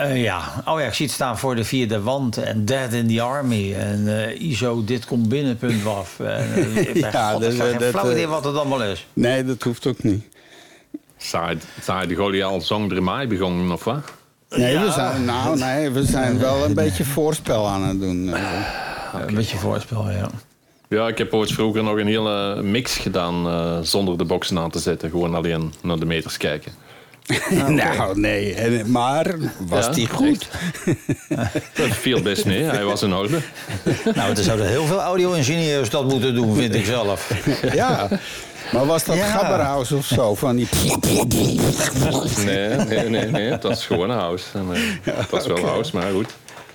Eh, ja, oh ja, ik zie het staan voor de vierde wand en Dead in the Army en eh, ISO dit komt binnen, punt waf. Eh, Ja, ja, dus, dat, geen dat, flauw idee wat het allemaal is. Nee, dat hoeft ook niet. Saai de Golie al zong mij begonnen, of wat? Nee, we zijn, nou, nee, we zijn wel een beetje voorspel aan het doen. Een beetje voorspel, ja. Ja, ik heb ooit vroeger nog een hele mix gedaan eh, zonder de boxen aan te zetten. Gewoon alleen naar de meters kijken. Nou, nee. En, maar was Ja, die goed? Dat viel best mee, hij was in orde. Nou, er zouden heel veel audio-ingenieurs dat moeten doen, vind ik zelf. Ja. Maar was dat Ja. Gabberhaus of zo? Van die... Nee, nee, nee, nee het was gewoon een house. En, eh, het was wel een house, maar goed.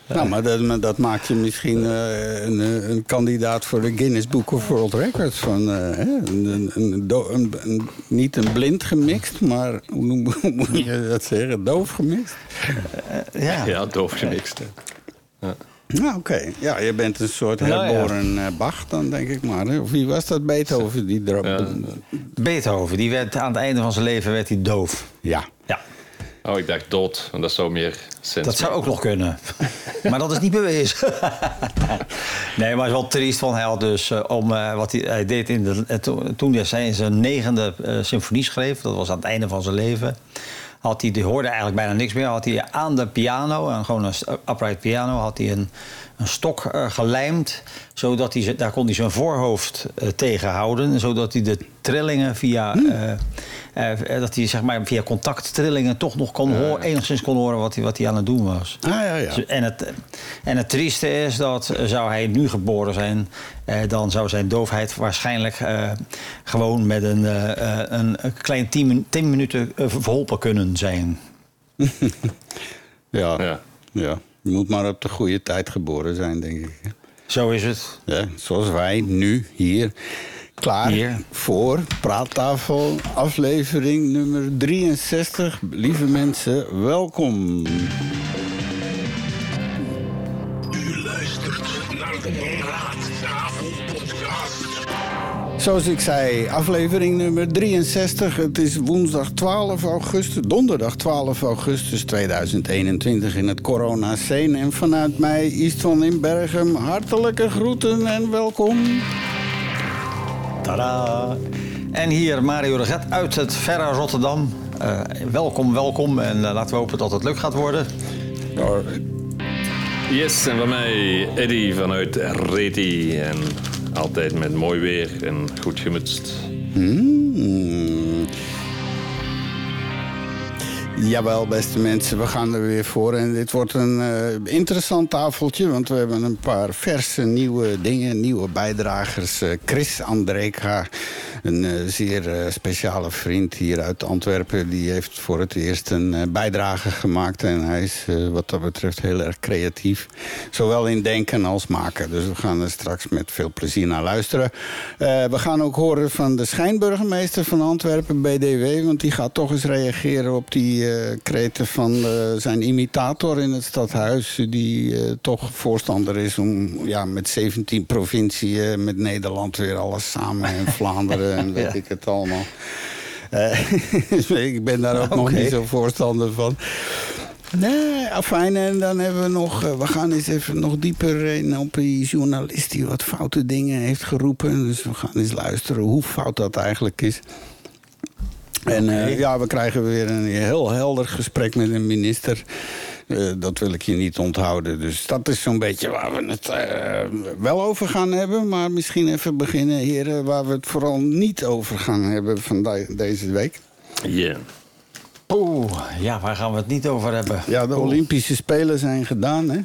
Nou, maar dat, maar dat maakt je misschien eh, een, eh, een kandidaat voor de Guinness Book of World Records. Van, eh, hè, een, een, een do- een- een- niet een blind gemixt, maar hoe, moet je dat zeggen? Doof gemixt? Ja. Ja, doof gemixt. hè. Nou, oké. Ja, je bent een soort Ja, ja. herboren Bach dan, denk ik maar. hè? Of wie was dat? Beethoven? Die drop. Ja. Beethoven, die werd aan het einde van zijn leven werd hij doof. ja. Ja, Oh, ik dacht dood, en dat zou meer sens dat zou ook nog kunnen. maar dat is niet bewezen. nee, maar het is wel triest van hij had dus eh, om eh, wat hij, hij deed in de, eh, to- toen hij zijn, zijn negende symfonie schreef, dat was aan het einde van zijn leven. Had hij, die hoorde eigenlijk bijna niks meer. Had hij aan de piano, en gewoon een upright piano, had hij een, een stok eh, gelijmd. Zodat hij, daar kon hij zijn voorhoofd eh, tegenhouden. Zodat hij de trillingen via, eh, eh, dat hij zeg maar via contacttrillingen toch nog kon horen, enigszins kon horen wat hij, wat hij aan het doen was. Ah, ja, ja. En, het, en het trieste is dat zou hij nu geboren zijn, eh, dan zou zijn doofheid waarschijnlijk eh, gewoon met een, een, klein 10 min- 10 minuten verholpen kunnen zijn. Ja. Ja. ja. Je moet maar op de goede tijd geboren zijn, denk ik. Zo is het. Ja, zoals wij nu hier klaar Hier. voor Praattafel, aflevering nummer 63. Lieve mensen, welkom. Zoals ik zei, aflevering nummer 63. Het is woensdag 12 augustus, donderdag 12 augustus 2021 in het corona scene. En vanuit mij, Istvan in Bergen, hartelijke groeten en welkom. Tada! En hier Mario Reget uit het verre Rotterdam. Eh, welkom, welkom. En eh, laten we hopen dat het leuk gaat worden. Yes, en van mij Eddy vanuit Reti. En altijd met mooi weer en goed gemutst. Hmm. Jawel, beste mensen, we gaan er weer voor. En dit wordt een eh, interessant tafeltje, want we hebben een paar verse nieuwe dingen, nieuwe bijdragers. Eh, Chris Andreka, een eh, zeer eh, speciale vriend hier uit Antwerpen, die heeft voor het eerst een eh, bijdrage gemaakt. En hij is wat dat betreft heel erg creatief, zowel in denken als maken. Dus we gaan er straks met veel plezier naar luisteren. We gaan ook horen van de schijnburgemeester van Antwerpen, BDW, want die gaat toch eens reageren op die eh kreten van zijn imitator in het stadhuis, die toch voorstander is om ja, met 17 provinciën, met Nederland weer alles samen en Vlaanderen en weet Ja. ik het allemaal. Eh, ik ben daar ook nog niet zo voorstander van. Nee, afijn. En dan hebben we nog... eh, we gaan eens even nog dieper in op die journalist... die wat foute dingen heeft geroepen. Dus we gaan eens luisteren hoe fout dat eigenlijk is. En eh, ja, we krijgen weer een heel helder gesprek met een minister. Eh, dat wil ik je niet onthouden. Dus dat is zo'n beetje waar we het eh, wel over gaan hebben. Maar misschien even beginnen, heren, waar we het vooral niet over gaan hebben van de- deze week. Yeah. Oeh, ja, waar gaan we het niet over hebben? Ja, de Olympische Spelen zijn gedaan, hè?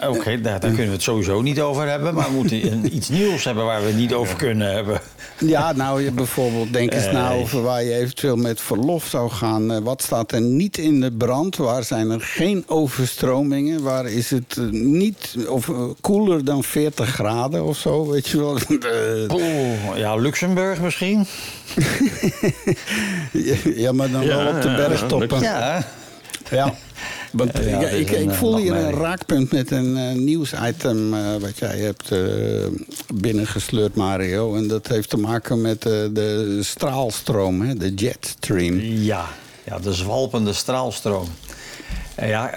Oké, daar, daar kunnen we het sowieso niet over hebben. Maar we moeten een- iets nieuws hebben waar we het niet over kunnen hebben. Ja, nou, je bijvoorbeeld denk eens na Nee. over waar je eventueel met verlof zou gaan. Eh, wat staat er niet in de brand? Waar zijn er geen overstromingen? Waar is het eh, niet of koeler dan 40 graden of zo? Weet je wel? Eh, Oeh, ja, Luxemburg misschien? ja, maar dan wel op de ja, bergtoppen. Ja, Ja. Want Ja, ik- ik, eh, voel hier een raakpunt met een eh, nieuwsitem eh, wat jij hebt eh, binnengesleurd, Mario. En dat heeft te maken met de straalstroom, hè, de jetstream. ja, ja, de zwalpende straalstroom. Ja,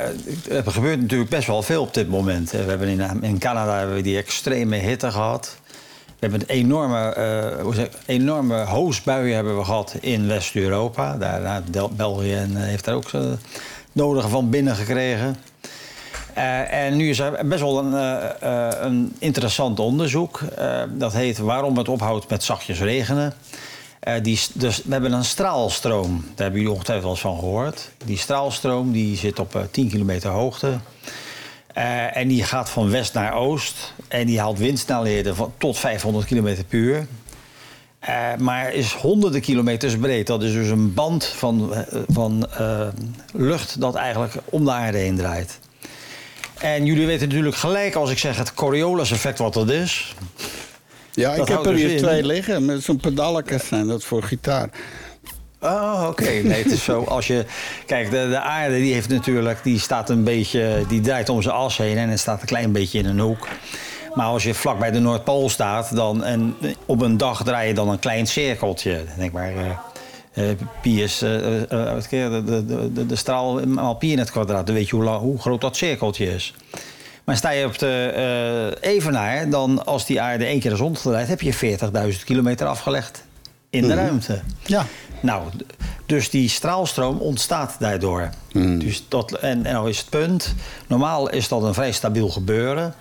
er gebeurt natuurlijk best wel veel op dit moment. We hebben in, in Canada hebben we die extreme hitte gehad. We hebben een enorme, zeg, ik, enorme hoosbuien hebben we gehad in West-Europa. Daar, België en, heeft daar ook nodige van binnengekregen. Eh, en nu is er best wel een, eh, eh, een interessant onderzoek. Dat heet Waarom het ophoudt met zachtjes regenen. Die, dus we hebben een straalstroom. Daar hebben jullie ongetwijfeld wel eens van gehoord. Die straalstroom die zit op eh, 10 kilometer hoogte. En die gaat van west naar oost. En die haalt windsnelheden van tot 500 kilometer per uur. Eh, maar is honderden kilometers breed. Dat is dus een band van, eh, van eh, lucht dat eigenlijk om de aarde heen draait. En jullie weten natuurlijk gelijk als ik zeg het Coriolis-effect wat dat is. Ja, Dat ik heb er dus hier in. twee liggen. Met zo'n pedalletjes zijn dat voor gitaar. Oh, oké. Nee, het is zo. Als je, kijk, de, de aarde die heeft natuurlijk, die staat een beetje, die draait om zijn as heen en het staat een klein beetje in een hoek. Maar als je vlak bij de Noordpool staat, dan en op een dag draai je dan een klein cirkeltje. Denk maar, eh, pi is, wat keer, de, de, de, de straal maal pi in het kwadraat. Dan weet je hoe, lang, hoe groot dat cirkeltje is. Maar sta je op de evenaar, dan als die aarde één keer is rondgedraaid, heb je 40.000 kilometer afgelegd in de ruimte. Ja. Nou, dus die straalstroom ontstaat daardoor. Dus dat, en, en nou is het punt, normaal is dat een vrij stabiel gebeuren.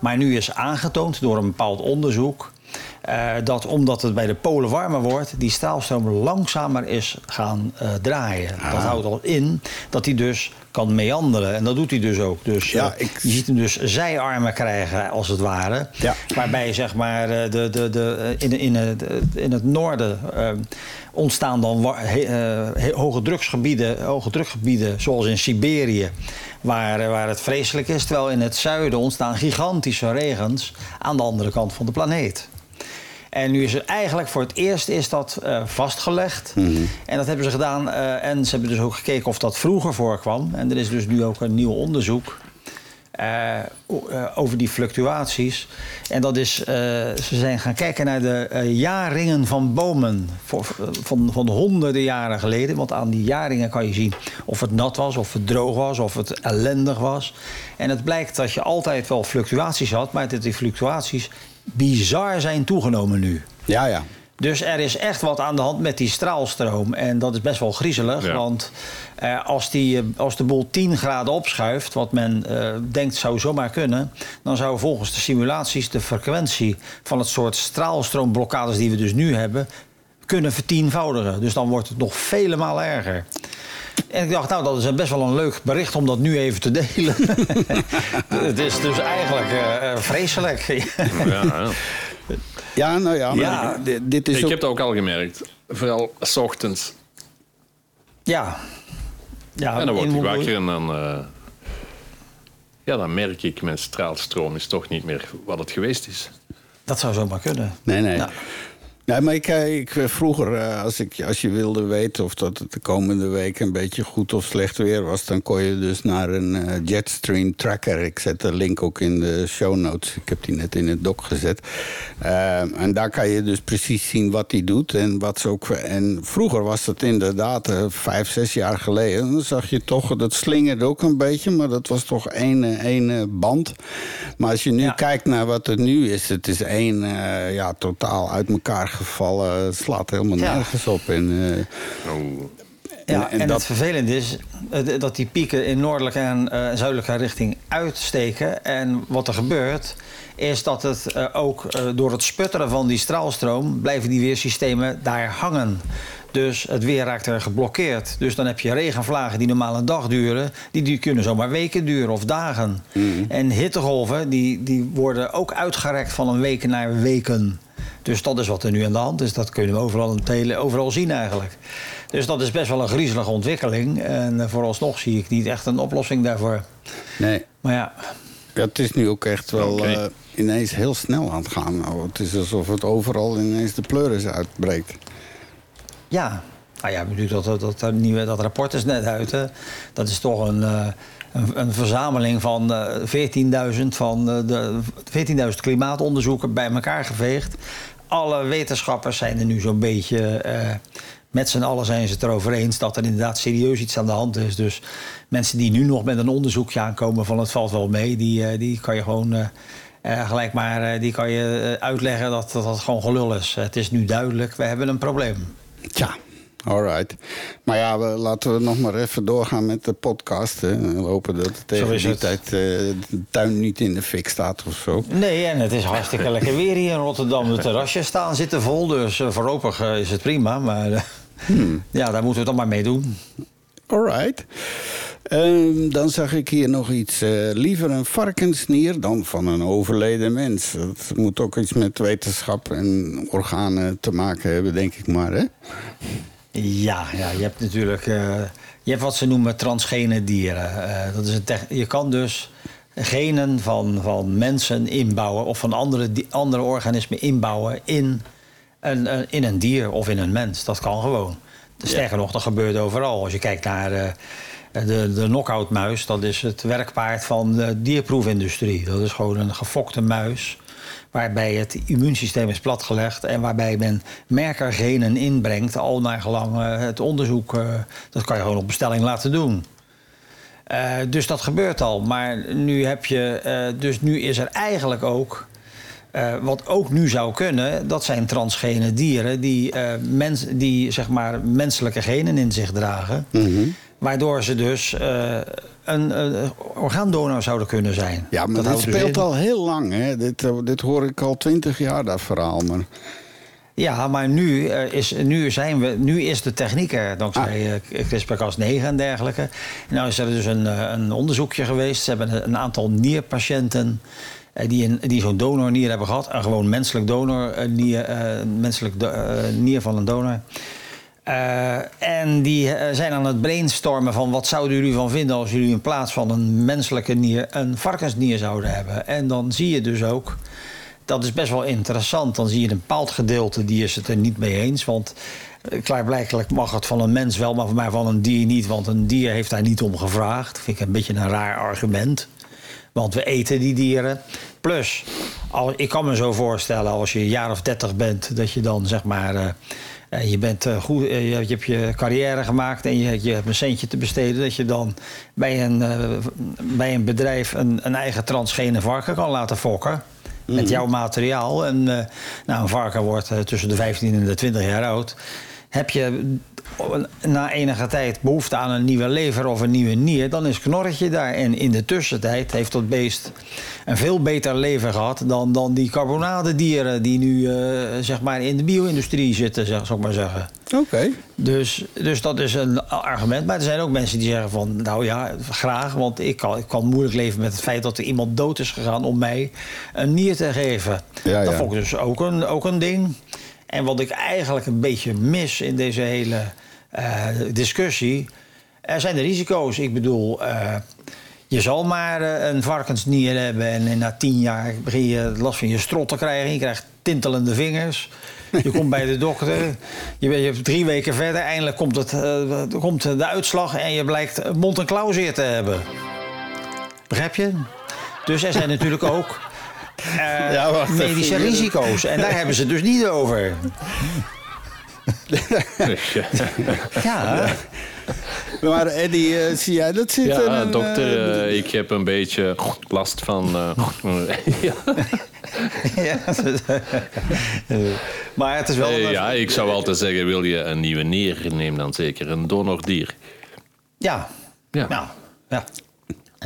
Maar nu is aangetoond door een bepaald onderzoek... eh, dat omdat het bij de polen warmer wordt... die straalstroom langzamer is gaan eh, draaien. Dat houdt al in dat hij dus kan meanderen. En dat doet hij dus ook. Dus Ja, eh, ik- je ziet hem dus zijarmen krijgen, als het ware. Ja. Waarbij zeg maar de, de, de, in, in, het, in het noorden ontstaan dan he- hoge drugsgebieden, hoge drukgebieden, zoals in Siberië, waar, waar het vreselijk is. Terwijl in het zuiden ontstaan gigantische regens aan de andere kant van de planeet. En nu is er eigenlijk voor het eerst is dat eh, vastgelegd. En dat hebben ze gedaan. eh, en ze hebben dus ook gekeken of dat vroeger voorkwam. En er is dus nu ook een nieuw onderzoek eh, over die fluctuaties. En dat is, ze zijn gaan kijken naar de jaarringen van bomen. Voor, van, van honderden jaren geleden. Want aan die jaarringen kan je zien of het nat was, of het droog was, of het ellendig was. En het blijkt dat je altijd wel fluctuaties had, maar dat die fluctuaties bizar zijn toegenomen nu. Ja, ja. Dus er is echt wat aan de hand met die straalstroom. En dat is best wel griezelig. Ja. Want eh, als, die, eh, als de boel 10 graden opschuift, wat men eh, denkt zou zomaar kunnen, dan zou volgens de simulaties de frequentie van het soort straalstroomblokkades die we dus nu hebben, kunnen vertienvoudigen. Dus dan wordt het nog vele malen erger. En ik dacht, nou, dat is een best wel een leuk bericht om dat nu even te delen. het is dus eigenlijk eh, eh, vreselijk. Ja, ja. Ja, nou ja. maar Ja. dit, dit is Ik ook... heb het ook al gemerkt. Vooral s ochtends. ja. ja En dan word ik wakker en dan... eh, ja, dan merk ik, mijn straalstroom is toch niet meer wat het geweest is. Dat zou zomaar kunnen. Nee, nee. Nou. Nee, maar ik, eh, ik, eh, vroeger, eh, als, ik, als je wilde weten of dat het de komende week een beetje goed of slecht weer was, dan kon je dus naar een Jetstream tracker. Ik zet de link ook in de show notes. Ik heb die net in het doc gezet. Eh, en daar kan je dus precies zien wat die doet. En, wat ze ook, en vroeger was dat inderdaad, eh, vijf, zes jaar geleden, dan zag je toch, dat slingerde ook een beetje, maar dat was toch één, één band. Maar als je nu Ja. kijkt naar wat het nu is, het is één ja, totaal uit elkaar gevallen. Het slaat helemaal Ja. nergens op. En, eh, Oeh. Ja, En- en, en dat- het vervelende is eh, dat die pieken in noordelijke en eh, zuidelijke richting uitsteken. En wat er gebeurt, is dat het eh, ook eh, door het sputteren van die straalstroom blijven die weersystemen daar hangen. Dus het weer raakt er geblokkeerd. Dus dan heb je regenvlagen die normaal een dag duren, die, die kunnen zomaar weken duren of dagen. En hittegolven die, die worden ook uitgerekt van een week naar weken. Dus dat is wat er nu aan de hand is. Dat kunnen we overal, in overal zien eigenlijk. Dus dat is best wel een griezelige ontwikkeling. En eh, vooralsnog zie ik niet echt een oplossing daarvoor. nee, Maar ja, ja, het is nu ook echt wel eh, ineens heel snel aan het gaan. Nou, het is alsof het overal ineens de pleuris uitbreekt. ja. Nou ja, natuurlijk dat, dat, dat, dat nieuwe, dat rapport is net uit. Hè. Dat is toch een, eh, een, een verzameling van eh 14.000 van eh, de 14.000 klimaatonderzoeken bij elkaar geveegd. Alle wetenschappers zijn er nu zo'n beetje eh, met z'n allen zijn ze het erover eens dat er inderdaad serieus iets aan de hand is. Dus mensen die nu nog met een onderzoekje aankomen van het valt wel mee, die, eh, die kan je gewoon eh, gelijk maar die kan je uitleggen dat, dat dat gewoon gelul is. Het is nu duidelijk, we hebben een probleem. Tja, alright. Maar ja, we, laten we nog maar even doorgaan met de podcast. Hè. We hopen dat het tegen die het. tijd eh, de tuin niet in de fik staat of zo. Nee, en het is hartstikke lekker weer hier in Rotterdam. De terrasjes staan zitten vol, dus eh, voorlopig eh, is het prima. Maar eh, ja, daar moeten we het dan maar mee doen. Alright. Ehm, dan zag ik hier nog iets. liever een varkensnier dan van een overleden mens. Dat moet ook iets met wetenschap en organen te maken hebben, denk ik maar. Hè? Ja, ja je hebt natuurlijk eh, je hebt wat ze noemen transgene dieren. Eh, dat is een je kan dus genen van, van mensen inbouwen of van andere, andere organismen inbouwen in een, in een dier of in een mens. Dat kan gewoon. Sterker nog, dat gebeurt overal. Als je kijkt naar eh, de, de knockout muis, dat is het werkpaard van de dierproefindustrie. Dat is gewoon een gefokte muis waarbij het immuunsysteem is platgelegd en waarbij men merkergenen inbrengt, al naar gelang eh, het onderzoek. eh, dat kan je gewoon op bestelling laten doen. Eh, dus dat gebeurt al. Maar nu heb je. dus nu is er eigenlijk ook. wat ook nu zou kunnen, dat zijn transgene dieren die, mens, die zeg maar menselijke genen in zich dragen. Waardoor ze dus eh, een eh, orgaandonor zouden kunnen zijn. Ja, maar Dat dit dus speelt al heel lang. Hè? Dit, eh, dit hoor ik al twintig jaar, dat verhaal. Maar... Ja, maar nu, eh, is, nu, zijn we, nu is de techniek er, dankzij eh, CRISPR-Cas9 en dergelijke. Nou is er dus een, een onderzoekje geweest. Ze hebben een aantal nierpatiënten die, een, die zo'n donornier hebben gehad. Een gewoon menselijk donor, een nier, menselijk do- nier van een donor. Eh, en die eh, zijn aan het brainstormen van wat zouden jullie van vinden als jullie in plaats van een menselijke nier een varkensnier zouden hebben. En dan zie je dus ook, dat is best wel interessant. Dan zie je een bepaald gedeelte die is het er niet mee eens. Want eh, klaarblijkelijk mag het van een mens wel, maar- van een dier niet. Want een dier heeft daar niet om gevraagd. Vind ik een beetje een raar argument. Want we eten die dieren. Plus, ik kan me zo voorstellen als je een jaar of dertig bent, dat je dan zeg maar. Eh, je, bent, eh, goed, eh, je, hebt je carrière gemaakt en je, je hebt een centje te besteden. Dat je dan bij een, bij een bedrijf een, een eigen transgene varken kan laten fokken. Met jouw materiaal. En nou, een varken wordt tussen de 15 en de 20 jaar oud. Heb je na enige tijd behoefte aan een nieuwe lever of een nieuwe nier, dan is knorretje daar. En in de tussentijd heeft dat beest een veel beter leven gehad dan, dan die carbonadedieren die nu eh, zeg maar in de bio-industrie zitten, zeg, zou ik maar zeggen. Oké. Dus, dus dat is een argument. Maar er zijn ook mensen die zeggen van, nou ja, graag. Want ik kan, ik kan moeilijk leven met het feit dat er iemand dood is gegaan om mij een nier te geven. Ja, dat ja. vond ik dus ook een, ook een ding. En wat ik eigenlijk een beetje mis in deze hele eh, discussie... Er zijn de risico's. Ik bedoel, eh, je zal maar eh, een varkensnier hebben... en na tien jaar begin je last van je strot te krijgen. Je krijgt tintelende vingers. Je komt bij de dokter. Je bent drie weken verder. Eindelijk komt, het, komt de uitslag en je blijkt mond- en klauwzeer te hebben. Begrijp je? Dus er zijn natuurlijk ook eh, Ja, wacht even. medische risico's. En daar hebben ze het dus niet over. Ja, Maar Eddie, eh, zie jij dat zitten? Ja, dokter, eh, ik heb een beetje last van... eh, ja. ja. maar het is wel... Ja, ik zou altijd zeggen, wil je een nieuwe nier, neem dan zeker een donordier. Ja. Ja. Nou, ja.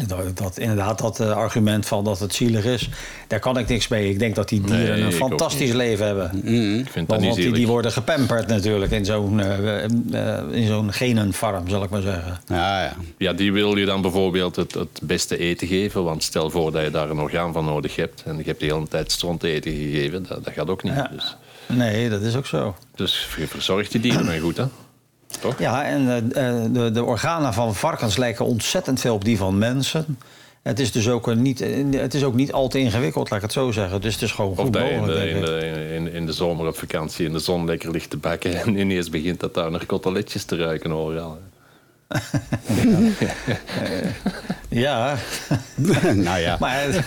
Dat, dat, inderdaad, dat eh, argument van dat het zielig is, daar kan ik niks mee. Ik denk dat die dieren Nee, een fantastisch leven hebben. Ik vind dat Want, die, die worden gepamperd natuurlijk in zo'n eh, eh, in zo'n genenfarm, zal ik maar zeggen. Ja, ja. Ja, die wil je dan bijvoorbeeld het, het beste eten geven. Want stel voor dat je daar een orgaan van nodig hebt. En je hebt de hele tijd stront eten gegeven. Dat, dat gaat ook niet. Ja. Dus, Nee, dat is ook zo. dus je verzorgt die dieren maar goed, hè? Toch? Ja, en eh, eh, de, de organen van varkens lijken ontzettend veel op die van mensen. Het is dus ook, een niet, eh, het is ook niet al te ingewikkeld, laat ik het zo zeggen. Dus het is gewoon Of goed dat je in mogelijk, de, in, de, in, in de zomer op vakantie in de zon lekker ligt te bakken. En ineens begint dat daar naar koteletjes te ruiken overal. Ja, nou ja. maar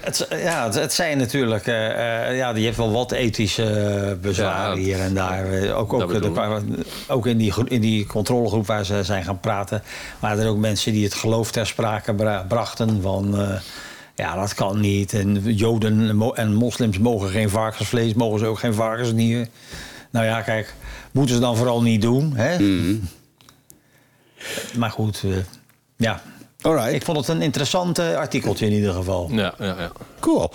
het, ja, het, het zijn natuurlijk... eh, eh, ja, die heeft wel wat ethische eh, bezwaren Ja, hier en daar. Ook, ook, de, ook in, die, in die controlegroep waar ze zijn gaan praten... waren er ook mensen die het geloof ter sprake bra- brachten van... ja, dat kan niet. En Joden en mo- en moslims mogen geen varkensvlees, mogen ze ook geen varkensnieren. Nou ja, kijk, moeten ze dan vooral niet doen. Hè? Maar goed, ja. Alright. Ik vond het een interessant eh, artikeltje in ieder geval. Ja, ja, ja. Cool.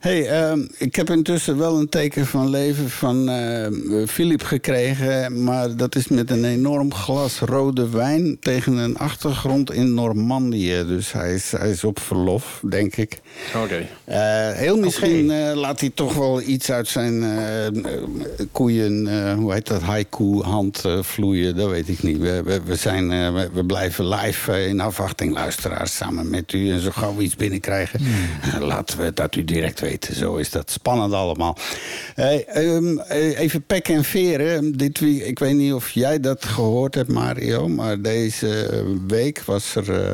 Hey, ehm, ik heb intussen wel een teken van leven van eh Philip gekregen. Maar dat is met een enorm glas rode wijn tegen een achtergrond in Normandië. Dus hij is, hij is op verlof, denk ik. Oké. Eh, heel misschien eh, laat hij toch wel iets uit zijn eh, koeien, hoe heet dat, haiku-hand vloeien. Dat weet ik niet. We, we, we, zijn, we, blijven live in afwachting, luisteraars, samen met u. En zo gauw we iets binnenkrijgen, eh, laten we dat u direct weten. Zo is dat spannend allemaal. Hey, ehm, eh, even pek en veren. Dit, wie- ik weet niet of jij dat gehoord hebt, Mario. Maar deze week was er eh,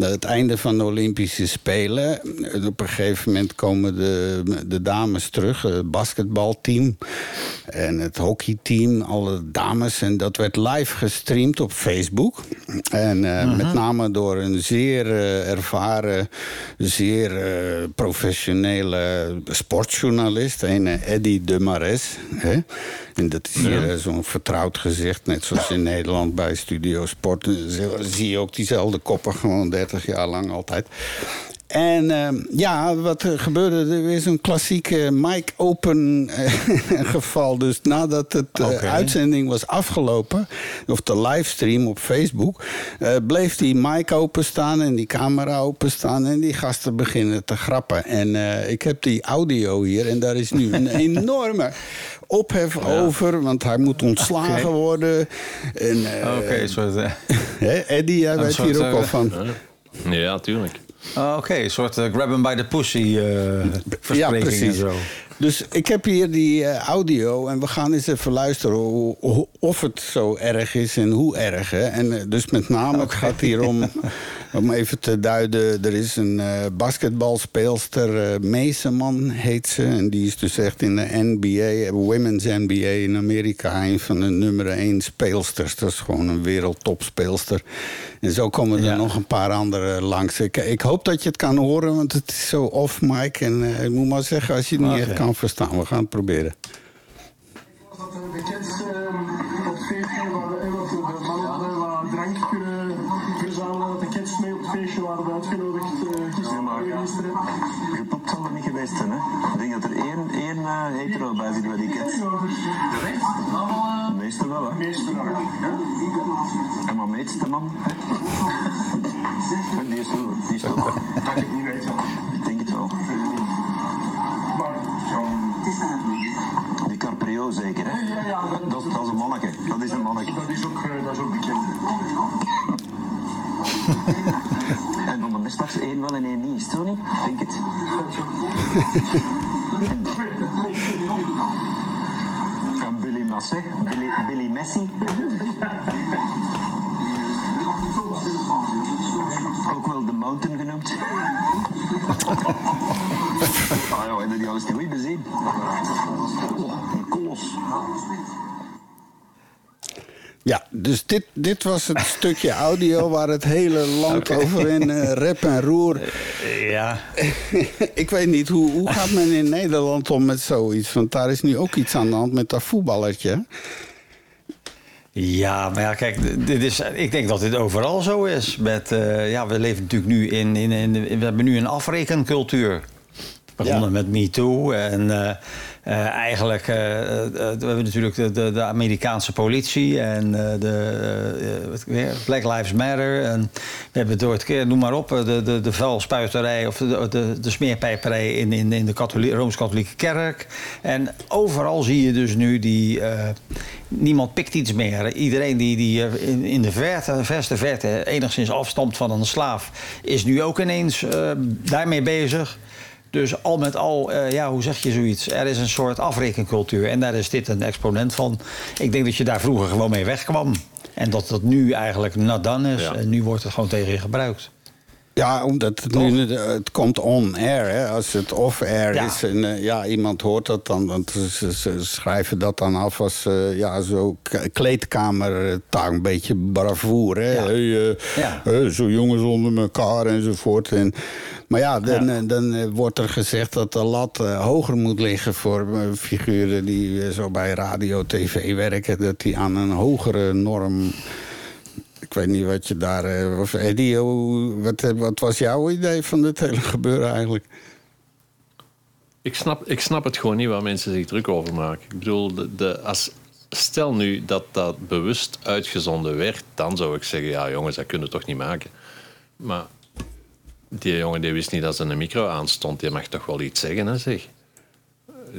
het einde van de Olympische Spelen. En Op een gegeven moment komen de, de dames terug. Het basketbalteam en het hockeyteam. Alle dames. En dat werd live gestreamd op Facebook. En eh, met name door een zeer ervaren, zeer professionele sportjournalist. Een eh, Eddy de Mares. Hè? En dat is hier eh, zo'n vertrouwd gezicht. Net zoals in Nederland bij Studio Sport. eh, zie je ook diezelfde koppen gewoon 30 jaar lang altijd. En eh, ja, wat er gebeurde, er is een klassieke mic open eh, geval. Dus nadat het eh, uitzending was afgelopen, of de livestream op Facebook, eh, bleef die mic openstaan en die camera openstaan en die gasten beginnen te grappen. En ik heb die audio hier en daar is nu een enorme ophef over, want hij moet ontslagen Oké. worden. En, Oké, soort, eh, hè, Eddie, jij weet hier ook al van. Ja, tuurlijk. Ah, oké, een soort eh, grab him by the pussy verspreking en zo. Dus ik heb hier die eh, audio en we gaan eens even luisteren hoe- hoe- of het zo erg is en hoe erg. Hè? En dus met name, het gaat hier om, om even te duiden... er is een eh, basketbalspeelster, eh Meeseman heet ze... en die is dus echt in de NBA, Women's NBA in Amerika... een van de nummer één speelsters. Dat is gewoon een wereldtopspeelster. En zo komen er Ja. nog een paar andere langs. Ik, ik hoop dat je het kan horen, want het is zo off mic. En eh, ik moet maar zeggen, als je het niet echt kan verstaan, we gaan het proberen. dat er de kids eh, op het feestje waren en dat de mannen hadden wat drank kunnen verzamelen. Dat de kids mee op het feestje waren uitgenodigd uh, gisteren. Gepopt zal er niet geweest zijn, hè? Ik denk dat er één, één eh, hetero bij zit bij die kids. De rest, allemaal De meeste wel, hè? meeste ja. En maar meetste man, hè? Die is wel, die is wel. Dat ik niet weet. Ik denk het wel. Maar ja, Die Carprio zeker, hè? Er straks één wel en één niet, is niet? Denk het. En Billy Massé, Billy, Messi. Ook wel de Mountain genoemd. Ah ja, je die al eens niet bezien? Oh, een kolos. Ja, dus dit, dit was het stukje audio waar het hele land over in eh, rep en roer. Ja, ik weet niet, hoe, hoe gaat men in Nederland om met zoiets? Want daar is nu ook iets aan de hand met dat voetballertje. Ja, maar ja, kijk, dit is, ik denk dat dit overal zo is. Met, eh, ja, we leven natuurlijk nu in, in, in, we hebben nu een afrekencultuur. Begonnen Ja. met MeToo en eh, eh, eigenlijk, eh, eh, we hebben natuurlijk de, de, de Amerikaanse politie en eh, de eh, Black Lives Matter. En we hebben door het keer, noem maar op, eh, de, de, de vuilspuiterij of de, de, de smeerpijperij in, in, in de katholiek- Rooms-Katholieke Kerk. En overal zie je dus nu die, eh, niemand pikt iets meer. Iedereen die, die eh, in, in de verte, verste verte enigszins afstamt van een slaaf, is nu ook ineens eh, daarmee bezig. Dus al met al, eh, ja, hoe zeg je zoiets? Er is een soort afrekencultuur en daar is dit een exponent van. Ik denk dat je daar vroeger gewoon mee wegkwam. En dat dat nu eigenlijk done is. Ja. En nu wordt het gewoon tegen je gebruikt. Ja, omdat het nu het komt on-air. hè. Als het off-air Ja. is en eh, ja, iemand hoort dat dan... want ze, schrijven dat dan af als eh, ja, zo k- kleedkamertaal. Een beetje bravoer. Hè? Ja. Hey, eh, Ja. eh, zo jongens onder elkaar enzovoort. En, maar ja, dan, Ja. eh, dan eh, wordt er gezegd dat de lat eh, hoger moet liggen... voor eh, figuren die eh, zo bij radio, tv werken. Dat die aan een hogere norm... Weet niet wat je daar... eh, of Eddie, wat, eh, wat was jouw idee van dit hele gebeuren eigenlijk? Ik snap, ik snap het gewoon niet waar mensen zich druk over maken. Ik bedoel, de, als, stel nu dat dat bewust uitgezonden werd, dan zou ik zeggen: ja, jongens, dat kunnen we toch niet maken. Maar die jongen die wist niet dat zijn micro aanstond, die mag toch wel iets zeggen, hè, zeg.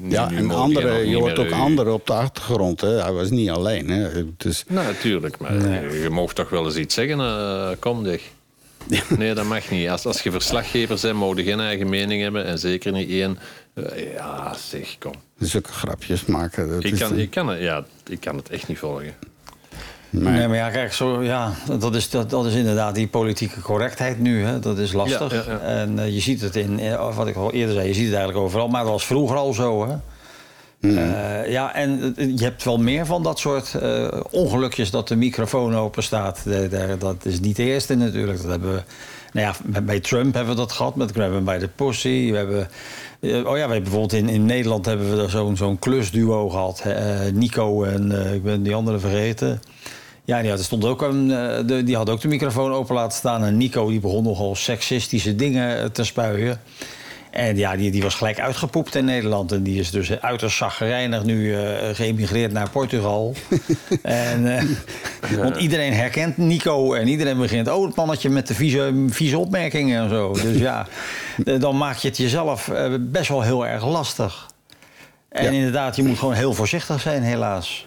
Ja, en andere, je hoort ook anderen op de achtergrond. Hè? Hij was niet alleen. Hè? Dus, Nou, natuurlijk, maar je mag toch wel eens iets zeggen. eh, kom, zeg. Nee, dat mag niet. Als, als je verslaggever bent, mogen je geen eigen mening hebben. En zeker niet één. eh, ja, zeg, kom. zulke grapjes maken. Dat Ik kan, ik, kan het, ja, ik kan het echt niet volgen. Nee. Nee, maar ja, kijk, zo, ja, dat, is, dat, dat is inderdaad die politieke correctheid nu. Hè. Dat is lastig. Ja, ja, ja. En eh, je ziet het in, eh, wat ik al eerder zei, je ziet het eigenlijk overal. Maar dat was vroeger al zo, hè. Eh, ja, en je hebt wel meer van dat soort ongelukjes dat de microfoon open staat. Dat is niet de eerste natuurlijk. Dat hebben we, nou ja, bij- Trump hebben we dat gehad. Met, we hebben bij de Pussy. We hebben, oh ja, we bijvoorbeeld in, in Nederland hebben we zo'n zo'n klusduo gehad. eh, Nico en ik ben die andere vergeten. Ja, die had, er stond ook een, eh, de, die had ook de microfoon open laten staan. En Nico die begon nogal seksistische dingen eh, te spuien. En ja, die, die was gelijk uitgepoept in Nederland. En die is dus uiterst zaggerijnig nu eh, geëmigreerd naar Portugal. en, Want iedereen herkent Nico. En iedereen begint, oh, het mannetje met de vieze, vieze opmerkingen en zo. Dus ja, dan maak je het jezelf best wel heel erg lastig. En Ja. inderdaad, je moet gewoon heel voorzichtig zijn, helaas.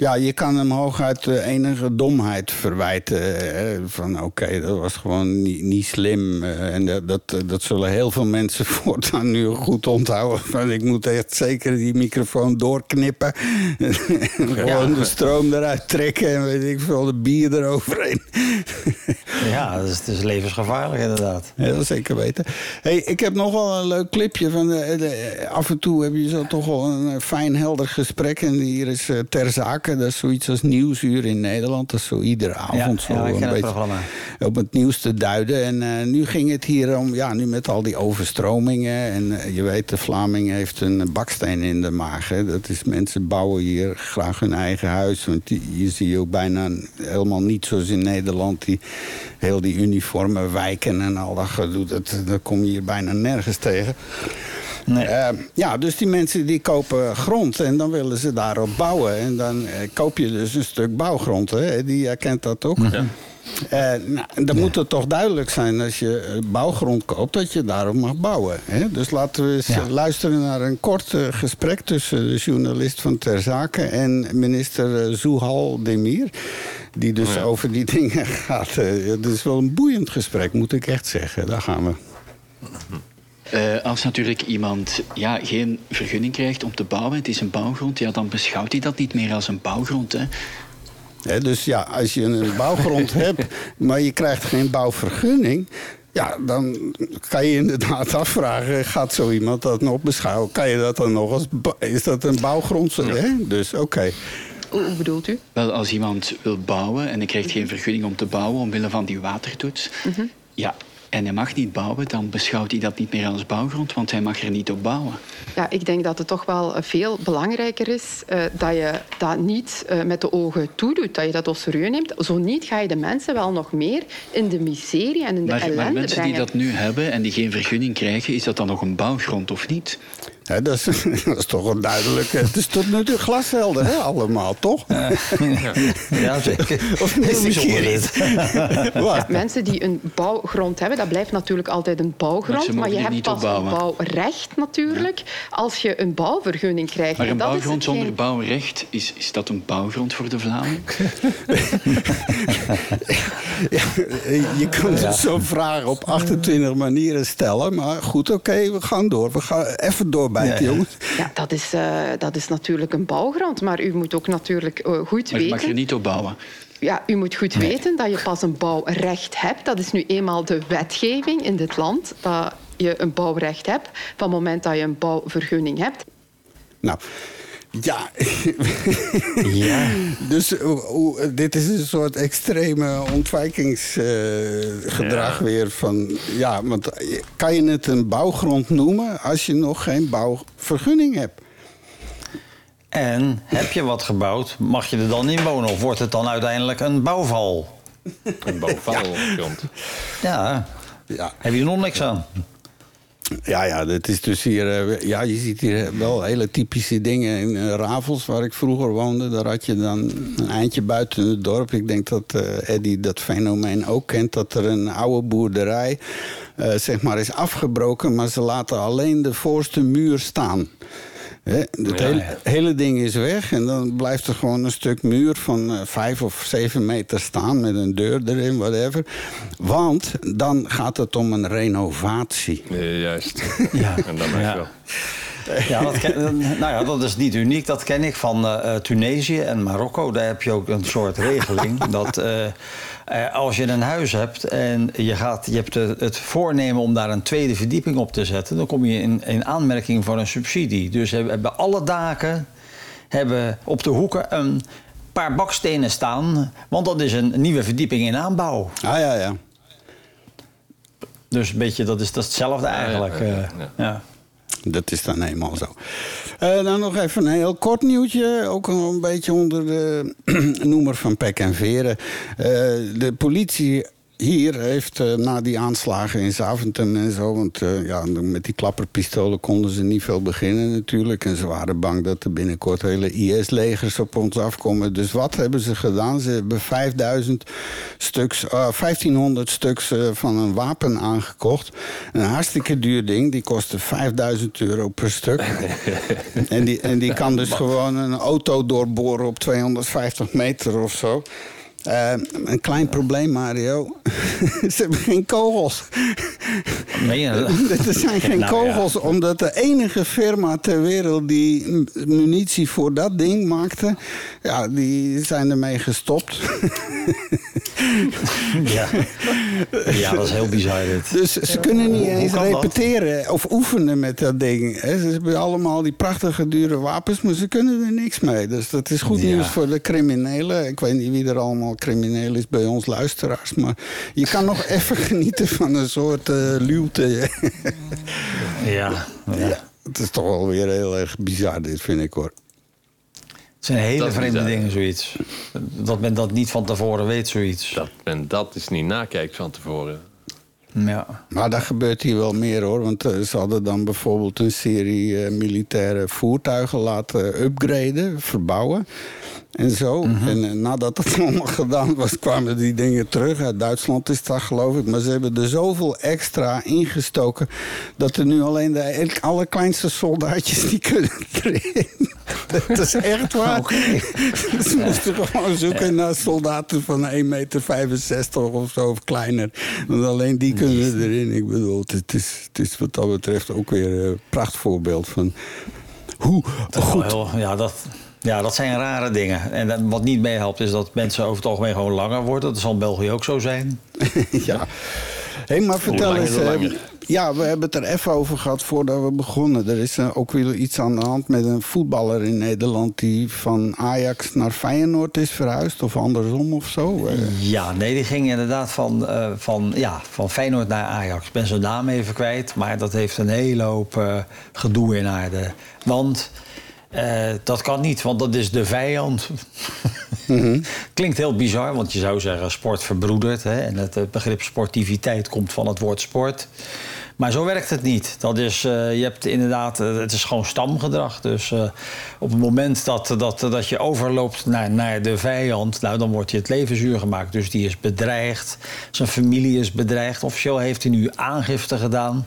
Ja, je kan hem hooguit eh, enige domheid verwijten. Hè? Van oké, dat was gewoon niet, niet slim. eh, en dat, dat, eh, dat zullen heel veel mensen voortaan nu goed onthouden. Van ik moet echt zeker die microfoon doorknippen. en gewoon de stroom eruit trekken en weet ik veel, de bier eroverheen. Ja, dat is, het is levensgevaarlijk inderdaad. Heel zeker weten. Hey, ik heb nog wel een leuk clipje. Van de, de- af en toe heb je zo toch wel een fijn, helder gesprek. En hier is Ter Zake. Dat is zoiets als Nieuwsuur in Nederland. Dat is zo iedere avond ja, zo een beetje programma. op het nieuws te duiden. En eh, nu ging het hier om, ja, nu met al die overstromingen. En eh, je weet, de Vlaming heeft een baksteen in de maag. Hè. Dat is, mensen bouwen hier graag hun eigen huis. Want die, je ziet ook bijna helemaal niet zoals in Nederland. Die, heel die uniforme wijken en al dat gedoe. Dat, dat kom je hier bijna nergens tegen. Nee. Eh, ja, dus die mensen die kopen grond en dan willen ze daarop bouwen. En dan eh, koop je dus een stuk bouwgrond. Hè? Die herkent dat ook. Eh, nou, dan moet het toch duidelijk zijn als je bouwgrond koopt dat je daarop mag bouwen. Hè? Dus laten we eens Ja. luisteren naar een kort gesprek tussen de journalist van Ter Zake en minister eh, Zuhal Demir. Die dus over die dingen gaat. Het is wel een boeiend gesprek, moet ik echt zeggen. Daar gaan we. Eh, als natuurlijk iemand ja, geen vergunning krijgt om te bouwen, het is een bouwgrond, ja, dan beschouwt hij dat niet meer als een bouwgrond. Hè. Hè, dus ja, als je een bouwgrond hebt, maar je krijgt geen bouwvergunning. Ja, dan kan je inderdaad afvragen, gaat zo iemand dat nog beschouwen? Kan je dat dan nog als... Is dat een bouwgrond? Hè? Dus oké. Hoe hoe bedoelt u? Wel, als iemand wil bouwen en hij krijgt geen vergunning om te bouwen omwille van die watertoets, ja, en hij mag niet bouwen, dan beschouwt hij dat niet meer als bouwgrond, want hij mag er niet op bouwen. Ja, ik denk dat het toch wel eh, veel belangrijker is eh, dat je dat niet eh, met de ogen toedoet, dat je dat serieus neemt. Zo niet ga je de mensen wel nog meer in de miserie en in de Maar, ellende maar mensen die dat nu hebben en die geen vergunning krijgen, is dat dan nog een bouwgrond of niet? Dat, is, dat is toch een duidelijke... Het is tot nu toe glashelder, hè, allemaal, toch? Ja, zeker. Of? Wat? Mensen die een bouwgrond hebben, dat blijft natuurlijk altijd een bouwgrond. Maar, je hebt niet pas een bouwrecht natuurlijk als je een bouwvergunning krijgt. Maar En een dat is bouwgrond zonder bouwrecht, is, is dat een bouwgrond voor de? Ja, je kunt zo'n vraag op 28 manieren stellen. Maar goed, oké, we gaan door. We gaan even doorbijten, Ja, ja. jongens. Ja, dat is, eh, dat is natuurlijk een bouwgrond. Maar u moet ook natuurlijk eh, goed Maar je mag weten... er niet op bouwen. ja, u moet goed weten dat je pas een bouwrecht hebt. Dat is nu eenmaal de wetgeving in dit land. Dat je een bouwrecht hebt van het moment dat je een bouwvergunning hebt. Nou, ja. Ja. Dus eh, hoe- dit is een soort extreme ontwijkingsgedrag Ja. weer van... Ja, want kan je het een bouwgrond noemen als je nog geen bouwvergunning hebt? En heb je wat gebouwd, mag je er dan in wonen? Of wordt het dan uiteindelijk een bouwval? Een bouwval. Ja, Ja, heb je er nog niks aan? Ja, ja dat is dus hier... eh, ja, je ziet hier wel hele typische dingen. In eh, Ravels, waar ik vroeger woonde... daar had je dan een eindje buiten het dorp. Ik denk dat eh Eddy dat fenomeen ook kent... dat er een oude boerderij eh, zeg maar is afgebroken... maar ze laten alleen de voorste muur staan... Hè, het Ja, hele, ja. hele ding is weg en dan blijft er gewoon een stuk muur van eh, vijf of zeven meter staan met een deur erin, whatever. Want dan gaat het om een renovatie. Juist. Ja. En dat mag Ja. wel. Ja, dat, ken- nou ja, dat is niet uniek. Dat ken ik van eh, eh, Tunesië en Marokko. Daar heb je ook een soort regeling. dat eh, eh, als je een huis hebt en je, gaat, je hebt het voornemen om daar een tweede verdieping op te zetten... dan kom je in, in aanmerking voor een subsidie. Dus hebben hebben alle daken hebben op de hoeken een paar bakstenen staan... want dat is een nieuwe verdieping in aanbouw. Ah ja, ja. Dus een beetje, dat is dat is hetzelfde eigenlijk. ja, ja, eh, ja. ja. Dat is dan eenmaal zo. Eh, dan nog even een heel kort nieuwtje. Ook een beetje onder de noemer van pek en veren. Eh, de politie hier heeft eh, na die aanslagen in Zaventem en zo... want eh, ja, met die klapperpistolen konden ze niet veel beginnen natuurlijk... en ze waren bang dat er binnenkort hele IS-legers op ons afkomen. Dus wat hebben ze gedaan? Ze hebben 5000 stuks, eh, 1500 stuks van een wapen aangekocht. Een hartstikke duur ding, die kostte 5000 euro per stuk. en, die, en die kan dus gewoon een auto doorboren op 250 meter of zo. Eh, een klein probleem, Mario. Ze hebben geen kogels. Dat? Er zijn geen Nou ja. kogels, omdat de enige firma ter wereld die munitie voor dat ding maakte, ja, die zijn ermee gestopt. Ja. ja, dat is heel bizar dit. Dus ze kunnen niet eens dat? repeteren of oefenen met dat ding. Ze hebben allemaal die prachtige dure wapens, maar ze kunnen er niks mee. Dus dat is goed Ja. nieuws voor de criminelen. Ik weet niet wie er allemaal crimineel is bij ons luisteraars, maar je kan nog even genieten van een soort eh luwte. Ja, ja. ja, het is toch wel weer heel erg bizar, dit vind ik hoor. Het zijn hele Dat vreemde dingen, zoiets. Dat men dat niet van tevoren weet, zoiets. Dat men dat is niet nakijkt van tevoren. Ja. Maar dat gebeurt hier wel meer hoor. Want eh, ze hadden dan bijvoorbeeld een serie eh, militaire voertuigen laten upgraden, verbouwen. En zo. En eh, nadat dat allemaal gedaan was, kwamen die dingen terug. Uit Duitsland is dat geloof ik. Maar ze hebben er zoveel extra ingestoken. dat er nu alleen de allerkleinste soldaatjes die kunnen erin. Dat is echt waar. Ze moesten gewoon zoeken naar soldaten van 1,65 meter of zo, of kleiner. Want alleen die kunnen erin. Ik bedoel, het is, het is wat dat betreft ook weer een prachtvoorbeeld van hoe Dat goed. heel- ja, dat, ja, dat zijn rare dingen. En wat niet meehelpt is dat mensen over het algemeen gewoon langer worden. Dat zal in België ook zo zijn. ja. Hé, maar vertel eens. Ja, we hebben het er even over gehad voordat we begonnen. Er is eh, ook weer iets aan de hand met een voetballer in Nederland... die van Ajax naar Feyenoord is verhuisd, of andersom of zo. Eh, Ja, nee, die ging inderdaad van, eh, van, ja, van Feyenoord naar Ajax. Ik ben zijn naam even kwijt, maar dat heeft een hele hoop gedoe in aarde. Want eh, dat kan niet, want dat is de vijand. Klinkt heel bizar, want je zou zeggen sport verbroedert. Hè? En het begrip sportiviteit komt van het woord sport. Maar zo werkt het niet. Dat is, eh, je hebt inderdaad, eh, het is gewoon stamgedrag. Dus eh, op het moment dat, dat, dat je overloopt naar, naar de vijand, nou, dan wordt je het leven zuur gemaakt. Dus die is bedreigd, zijn familie is bedreigd. Officieel heeft hij nu aangifte gedaan.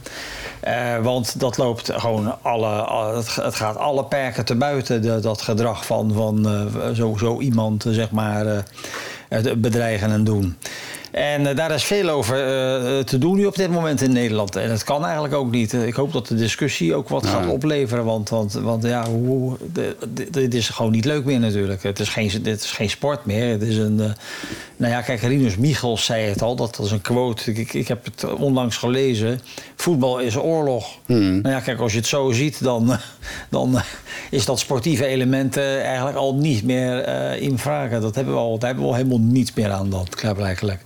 Want dat loopt gewoon alle, het, gaat alle perken te buiten, dat gedrag van, van zo, zo iemand, zeg maar, bedreigen en doen. En eh, daar is veel over eh, te doen nu op dit moment in Nederland. En dat kan eigenlijk ook niet. Ik hoop dat de discussie ook wat gaat opleveren. Want, want, want ja, hoe, dit is gewoon niet leuk meer natuurlijk. Het is geen, dit is geen sport meer. Het is een... eh, nou ja, kijk, Rinus Michels zei het al. Dat was een quote. Ik, ik, heb het onlangs gelezen. Voetbal is oorlog. Nou ja, kijk, als je het zo ziet, dan, dan is dat sportieve element eh, eigenlijk al niet meer eh, in vraag. Dat hebben we al, daar hebben we al helemaal niets meer aan dan, klaarblijkelijk.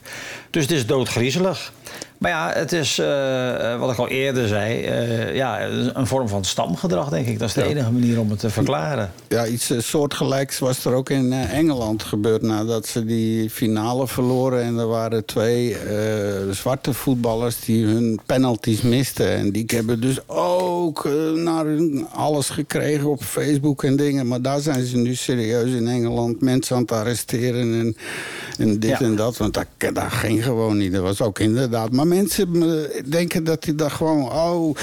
Dus het is doodgriezelig. Maar ja, het is, eh, eh, wat ik al eerder zei, eh, ja, een vorm van stamgedrag, denk ik. Dat is de enige manier om het te verklaren. Ja, iets soortgelijks was er ook in Engeland gebeurd nadat ze die finale verloren. En er waren twee zwarte voetballers die hun penalties misten. En die hebben dus ook naar hun alles gekregen op Facebook en dingen. Maar daar zijn ze nu serieus in Engeland mensen aan het arresteren en, en dit Ja. en dat. Want dat, dat ging gewoon niet. Dat was ook inderdaad. Maar mensen eh, denken dat die dat gewoon... Oh,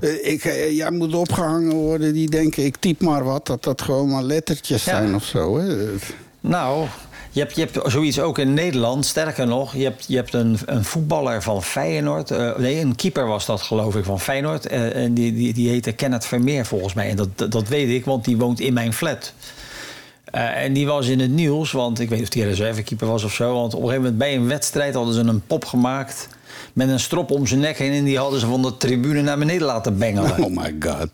eh, ik, eh, jij moet opgehangen worden. Die denken, ik typ maar wat. Dat dat gewoon maar lettertjes Ja. zijn of zo. Hè. Nou, je hebt, je hebt zoiets ook in Nederland. Sterker nog, je hebt, je hebt een, een voetballer van Feyenoord. nee, een keeper was dat geloof ik van Feyenoord. en die, die, die heette Kenneth Vermeer volgens mij. En dat, dat, weet ik, want die woont in mijn flat. En die was in het nieuws, want ik weet niet of die reservekeeper was of zo. Want op een gegeven moment bij een wedstrijd hadden ze een pop gemaakt... met een strop om zijn nek heen... en die hadden ze van de tribune naar beneden laten bengelen. Oh my god.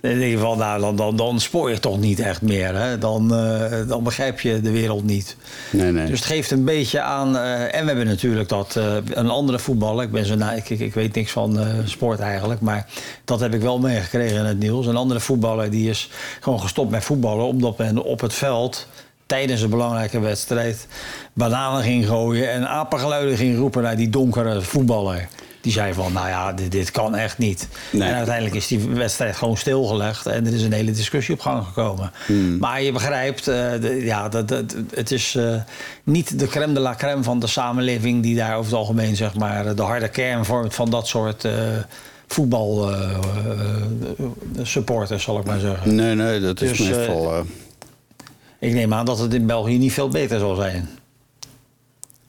Denk je van, nou, dan, dan, dan spoor je toch niet echt meer. Hè? Dan, eh, dan begrijp je de wereld niet. Nee, nee. Dus het geeft een beetje aan... eh, en we hebben natuurlijk dat eh, een andere voetballer... Ik, ben zo na, ik, ik, ik weet niks van sport eigenlijk... maar dat heb ik wel meegekregen in het nieuws. Een andere voetballer die is gewoon gestopt met voetballen... omdat men op het veld tijdens een belangrijke wedstrijd... bananen ging gooien en apengeluiden ging roepen... naar die donkere voetballer. Die zei van, nou ja, dit, dit kan echt niet. Nee. En uiteindelijk is die wedstrijd gewoon stilgelegd... en er is een hele discussie op gang gekomen. Maar je begrijpt, eh, de- ja, dat, dat, het is eh, niet de crème de la crème van de samenleving... die daar over het algemeen zeg maar, de harde kern vormt van dat soort... eh voetbal eh, eh, supporters, zal ik maar zeggen. Nee, nee, dat is Dus, meestal... Ik neem aan dat het in België niet veel beter zal zijn.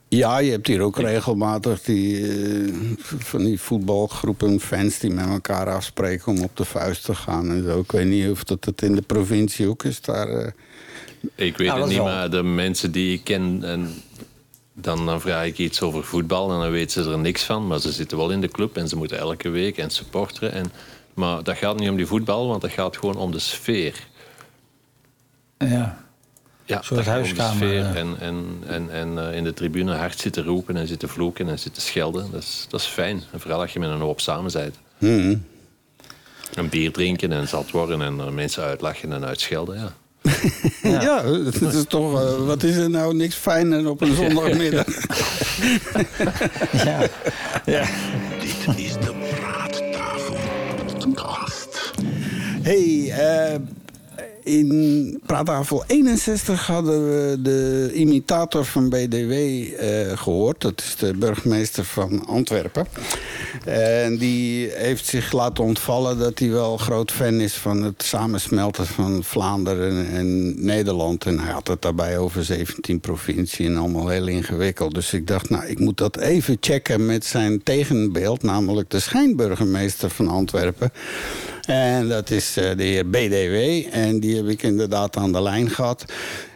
Ja, je hebt hier ook regelmatig die, eh, van die voetbalgroepen, fans die met elkaar afspreken om op de vuist te gaan en zo. Ik weet niet of dat het in de provincie ook is daar. eh. Ik weet Nou, het niet, wel. maar de mensen die ik ken... En dan, dan vraag ik iets over voetbal en dan weten ze er niks van. Maar ze zitten wel in de club en ze moeten elke week en supporteren. En, maar dat gaat niet om die voetbal, want dat gaat gewoon om de sfeer. Ja. Ja, soort huiskamer, sfeer. En, en, en, en eh, in de tribune hard zitten roepen en zitten vloeken en zitten schelden. Dat is, dat is fijn. En vooral als je met een hoop samen bent. Mhm. Een bier drinken en zat worden en mensen uitlachen en uitschelden. Ja. Ja, het is toch, eh, wat is er nou niks fijner op een zondagmiddag? Ja. ja. Dit is de Praattafel hey, eh, in Praattafel 61 hadden we de imitator van BDW eh, gehoord. Dat is de burgemeester van Antwerpen. En die heeft zich laten ontvallen dat hij wel groot fan is van het samensmelten van Vlaanderen en Nederland. En hij had het daarbij over 17 provincies en allemaal heel ingewikkeld. Dus ik dacht, nou, ik moet dat even checken met zijn tegenbeeld, namelijk de schijnburgemeester van Antwerpen. En dat is eh, de heer BDW. En die heb ik inderdaad aan de lijn gehad.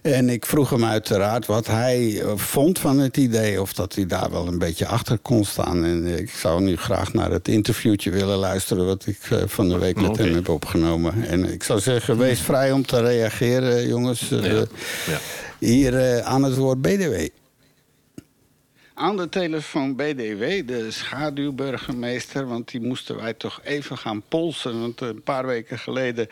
En ik vroeg hem uiteraard wat hij eh, vond van het idee. Of dat hij daar wel een beetje achter kon staan. En ik zou nu graag naar het interviewtje willen luisteren. wat ik eh, van de week met hem heb opgenomen. En ik zou zeggen, wees vrij om te reageren, jongens. Ja, ja. Hier aan het woord BDW. Aan de telefoon BDW, de schaduwburgemeester. Want die moesten wij toch even gaan polsen. Want een paar weken geleden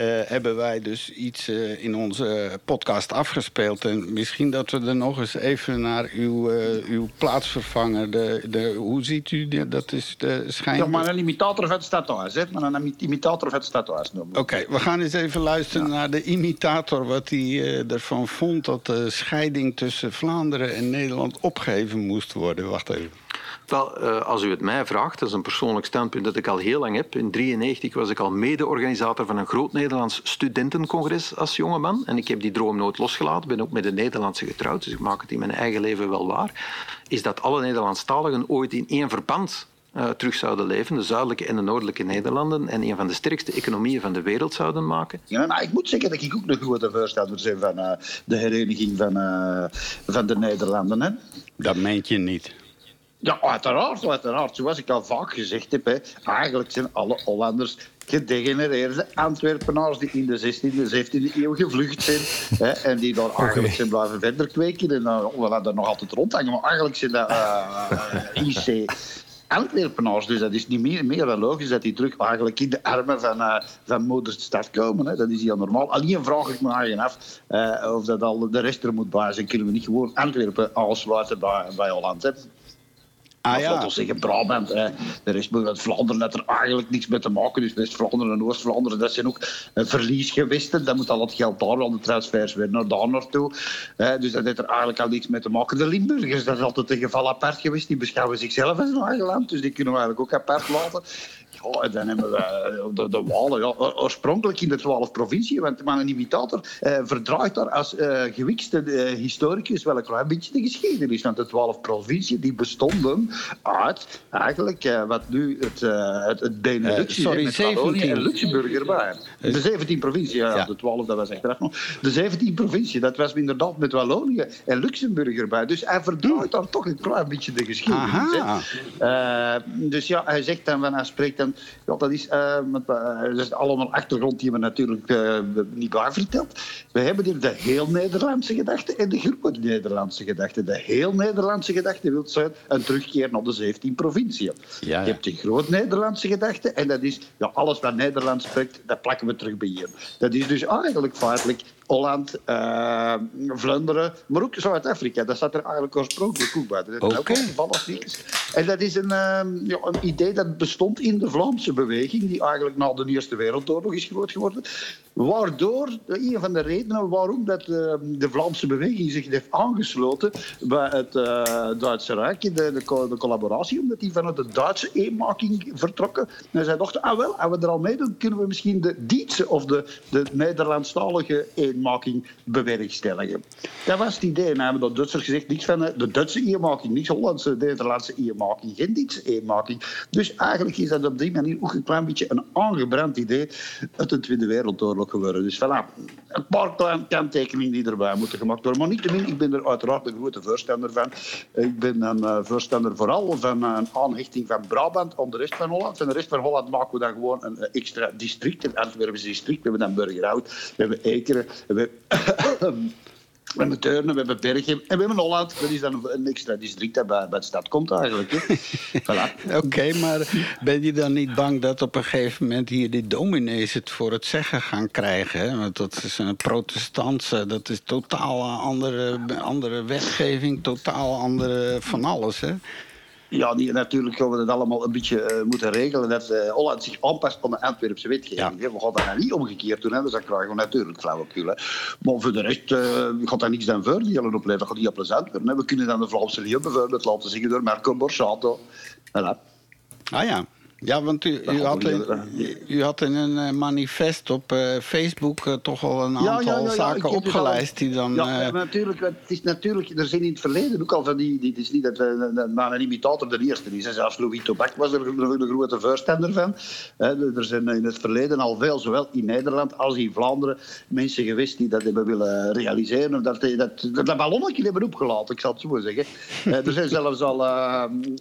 hebben wij dus iets eh, in onze podcast afgespeeld. En misschien dat we er nog eens even naar uw, eh, uw plaatsvervanger... De, de, hoe ziet u dat? is de schijn... Ja, maar een imitator van het stadhuis, hè? Maar een imitator van het stadhuis. Oké, we gaan eens even luisteren naar de imitator. Wat hij eh, ervan vond dat de scheiding tussen Vlaanderen en Nederland opgeheven moest worden. Wacht even. Wel, eh, als u het mij vraagt, dat is een persoonlijk standpunt dat ik al heel lang heb. In 1993 was ik al mede-organisator van een groot Nederlands studentencongres als jongeman. En ik heb die droom nooit losgelaten. ben ook met een Nederlandse getrouwd, dus ik maak het in mijn eigen leven wel waar. Is dat alle Nederlandstaligen ooit in één verband eh, terug zouden leven, de zuidelijke en de noordelijke Nederlanden, en een van de sterkste economieën van de wereld zouden maken. Ja, maar ik moet zeggen dat ik ook een grote voorstander ben van eh, de hereniging van, eh, van de Nederlanden. Hè. Dat meent je niet. Ja, uiteraard, uiteraard. Zoals ik al vaak gezegd heb, hè, eigenlijk zijn alle Hollanders gedegenereerde Antwerpenaars die in de 16e, 17e eeuw gevlucht zijn hè, en die daar eigenlijk zijn blijven verder kweken en uh, we laten nog altijd rondhangen, maar eigenlijk zijn dat uh, IC Antwerpenaars, dus dat is niet meer, meer dan logisch dat die terug eigenlijk in de armen van, uh, van moederstad komen. Hè. Dat is heel normaal. Alleen vraag ik me eigen af uh, of dat al de rest er moet bij zijn. Kunnen we niet gewoon Antwerpen aansluiten bij, bij Holland? Hè? Ah, ja. laten we zeggen Brabant. Hè. De rest moet Vlaanderen heeft er eigenlijk niks mee te maken. Dus West-Vlaanderen en Oost-Vlaanderen, dat zijn ook eh, verliesgewesten. Dan moet al het geld daar, al de transfers weer naar daar naartoe. Hè. Dus dat heeft er eigenlijk al niks mee te maken. De Limburgers, dat is altijd een geval apart geweest. Die beschouwen zichzelf als een eigen land. Dus die kunnen we eigenlijk ook apart laten. Ja, dan hebben we eh, de, de Walen. Ja, oorspronkelijk in de twaalf provinciën. Want maar een imitator eh, verdraait daar als eh, gewikste eh, historicus wel een klein beetje de geschiedenis. Want de twaalf provinciën die bestonden uit eigenlijk eh, wat nu het, eh, het, het Benelux Eh, is. sorry, met Wallonië 17. en Luxemburg erbij. De 17 provincie, ja, Ja. de 12 dat was achteraf nog. De 17 provincie, dat was inderdaad met Wallonië en Luxemburg erbij. Dus hij verdraait daar toch een klein beetje de geschiedenis. Aha. hè. Eh, dus ja, hij zegt dan, van, hij spreekt dan, ja, dat is, eh, met, eh, dat is allemaal achtergrond die we natuurlijk eh, niet bij vertelt. We hebben hier de heel Nederlandse gedachte en de grote Nederlandse gedachte. De heel Nederlandse gedachte wil zeggen een terugkeer naar de 17 provinciën. Ja, ja. Je hebt de groot Nederlandse gedachte en dat is ja, alles wat Nederlands spreekt, dat plakken we terug bij hier. Dat is dus eigenlijk feitelijk Holland, eh, Vlaanderen, maar ook Zuid-Afrika. Dat staat er eigenlijk oorspronkelijk ook bij. Oké. niet. En dat is een, eh, ja, een idee dat bestond in de Vlaamse beweging, die eigenlijk na de Eerste Wereldoorlog is groot geworden. Waardoor, een van de redenen waarom dat, eh, de Vlaamse beweging zich heeft aangesloten bij het eh, Duitse Rijk, de, de, co- de collaboratie, omdat die vanuit de Duitse eenmaking vertrokken. En zij dachten, ah wel, als we er al mee doen, kunnen we misschien de Dietse of de, de Nederlandstalige eenmaking bewerkstelligen. Dat was het idee. Hebben de Duitsers gezegd, niks van de Duitse eenmaking, niks Hollandse, Nederlandse eenmaking, geen Dietse eenmaking. Dus eigenlijk is dat op die manier ook een klein beetje een aangebrand idee uit de Tweede Wereldoorlog geworden. Dus voilà, een paar kleine kanttekeningen die erbij moeten gemaakt worden. Maar niettemin, ik ben er uiteraard een grote voorstander van. Ik ben een eh, voorstander vooral van eh, een aanhechting van Brabant aan de rest van Holland. En de rest van Holland maken we dan gewoon een eh, extra district. Het Antwerpse district, we hebben dan Burgerhout, we hebben Ekeren, we hebben... We hebben Deurne, we hebben Bergen en we hebben Holland. Dat is dan een extra district dat bij, bij de stad komt eigenlijk. Voilà. Oké, maar ben je dan niet bang dat op een gegeven moment hier die dominees het voor het zeggen gaan krijgen? Hè? Want dat is een protestantse, dat is totaal andere, andere wetgeving, totaal andere van alles. Hè? Ja, die, natuurlijk gaan we dat allemaal een beetje eh, moeten regelen. Dat eh, Holland zich aanpast aan de Antwerpse wetgeving. hè. We gaan dat nou niet omgekeerd doen, hè, dus dan krijgen we natuurlijk flauwekul. Maar voor de rest eh, gaat dat niks dan voordelen opleveren. Dat gaat heel plezant worden. hè. We kunnen dan de Vlaamse Leeuw bijvoorbeeld laten zingen door Marco Borsato. Voilà. Ah ja. Ja, want u, u, had, in, u had in een eh, manifest op eh, Facebook eh, toch al een aantal zaken dus opgelijst al- die dan... Ja, ja, maar natuurlijk, het is natuurlijk, er zijn in het verleden ook al van die... het is niet dat we maar een imitator de eerste is. Zelfs Louis Tobac was er een, grote voorstander van. Er zijn in het verleden al veel, zowel in Nederland als in Vlaanderen, mensen geweest die dat hebben willen realiseren. Of dat, dat, dat, dat ballonnetje hebben opgelaten, ik zal het zo zeggen. Er zijn zelfs al,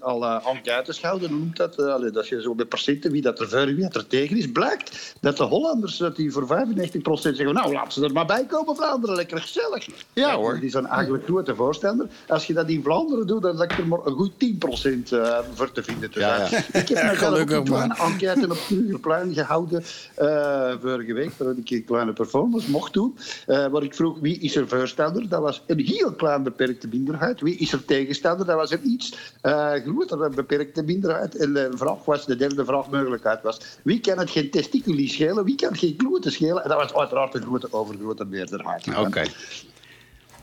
al uh, enquêtes gehouden, hoe noemt dat? Dat je zo met procenten, wie dat er voor en wie dat er tegen is, blijkt dat de Hollanders dat die voor 95% zeggen, nou laat ze er maar bij komen, Vlaanderen, lekker gezellig. Ja, hoor. Die zijn eigenlijk grote voorstander. Als je dat in Vlaanderen doet, dan lijkt er maar een goed 10% eh, voor te vinden te Ja, zijn. ja. Ik heb Ja, ook gelukkig een kleine maar. enquête op Krugerplein gehouden eh, vorige week, waar ik een kleine performance mocht doen. eh, waar ik vroeg, wie is er voorstander? Dat was een heel klein beperkte minderheid. Wie is er tegenstander? Dat was een iets eh grotere beperkte minderheid. En de vraag was, de derde vraagmogelijkheid was, wie kan het geen testiculi schelen? Wie kan het geen kloten schelen? En dat was uiteraard een grote, overgrote meerderheid. Oké.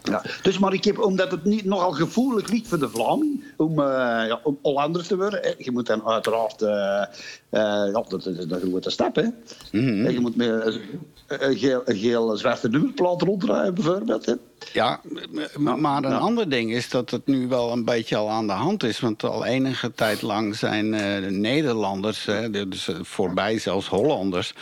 Ja, dus maar ik heb, omdat het niet nogal gevoelig ligt voor de Vlaming om, ja, om Hollander te worden. Hè. Je moet dan uiteraard, eh, eh, ja, dat is een grote stap. Hè. En je moet met een, een geel, een geel zwarte nummerplaat ronddraaien bijvoorbeeld. Hè. Ja, m- maar een ander ding is dat het nu wel een beetje al aan de hand is. Want al enige tijd lang zijn eh, de Nederlanders, hè, dus eh, voorbij zelfs Hollanders,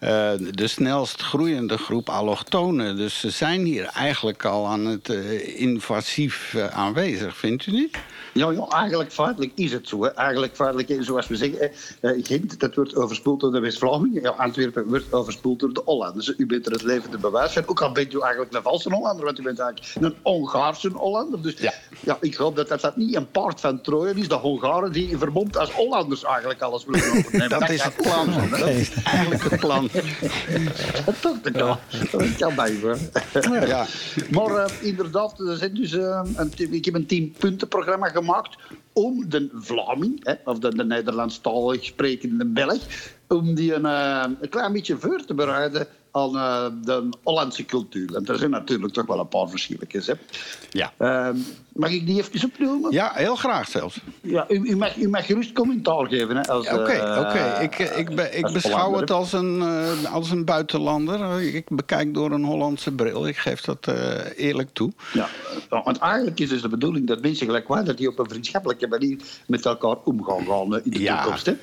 eh, de snelst groeiende groep allochtonen. Dus ze zijn hier eigenlijk al aan het invasief aanwezig, vindt u niet? Ja, ja, eigenlijk feitelijk is het zo. Hè. Eigenlijk feitelijk, zoals we zeggen, Gent dat wordt overspoeld door de West-Vlamingen. Ja, Antwerpen wordt overspoeld door de Hollanders. U bent er het levende bewijs van. Ook al bent u eigenlijk een valse Hollander, want u bent eigenlijk een Hongaarse Hollander. Dus ja. ik hoop dat dat, dat niet een paard van Troje is. De Hongaren die in verbond als Hollanders eigenlijk alles willen overnemen. Dat is het plan. Dat is eigenlijk het plan. Dat kan. Dat kan. Ja. Maar eh, inderdaad, er zijn dus, eh, een, ik heb een tien-punten-programma gemaakt om de Vlaming, hè, of de, de Nederlandstalig sprekende Belg, om die een, eh, een klein beetje voor te bereiden aan eh, de Hollandse cultuur. En er zijn natuurlijk toch wel een paar verschilletjes. Hè. Ja. Ehm, mag ik die even opnoemen? Ja, heel graag zelfs. Ja, u, u, mag, u mag gerust commentaar geven. Oké, eh, oké. Ik, eh, ik, be- ik beschouw Hollander, het als een, eh, als een buitenlander. Ik bekijk door een Hollandse bril. Ik geef dat eerlijk toe. Ja, want eigenlijk is dus de bedoeling dat mensen gelijk wij, dat die op een vriendschappelijke manier met elkaar omgaan gaan in de Ja. toekomst. Hè?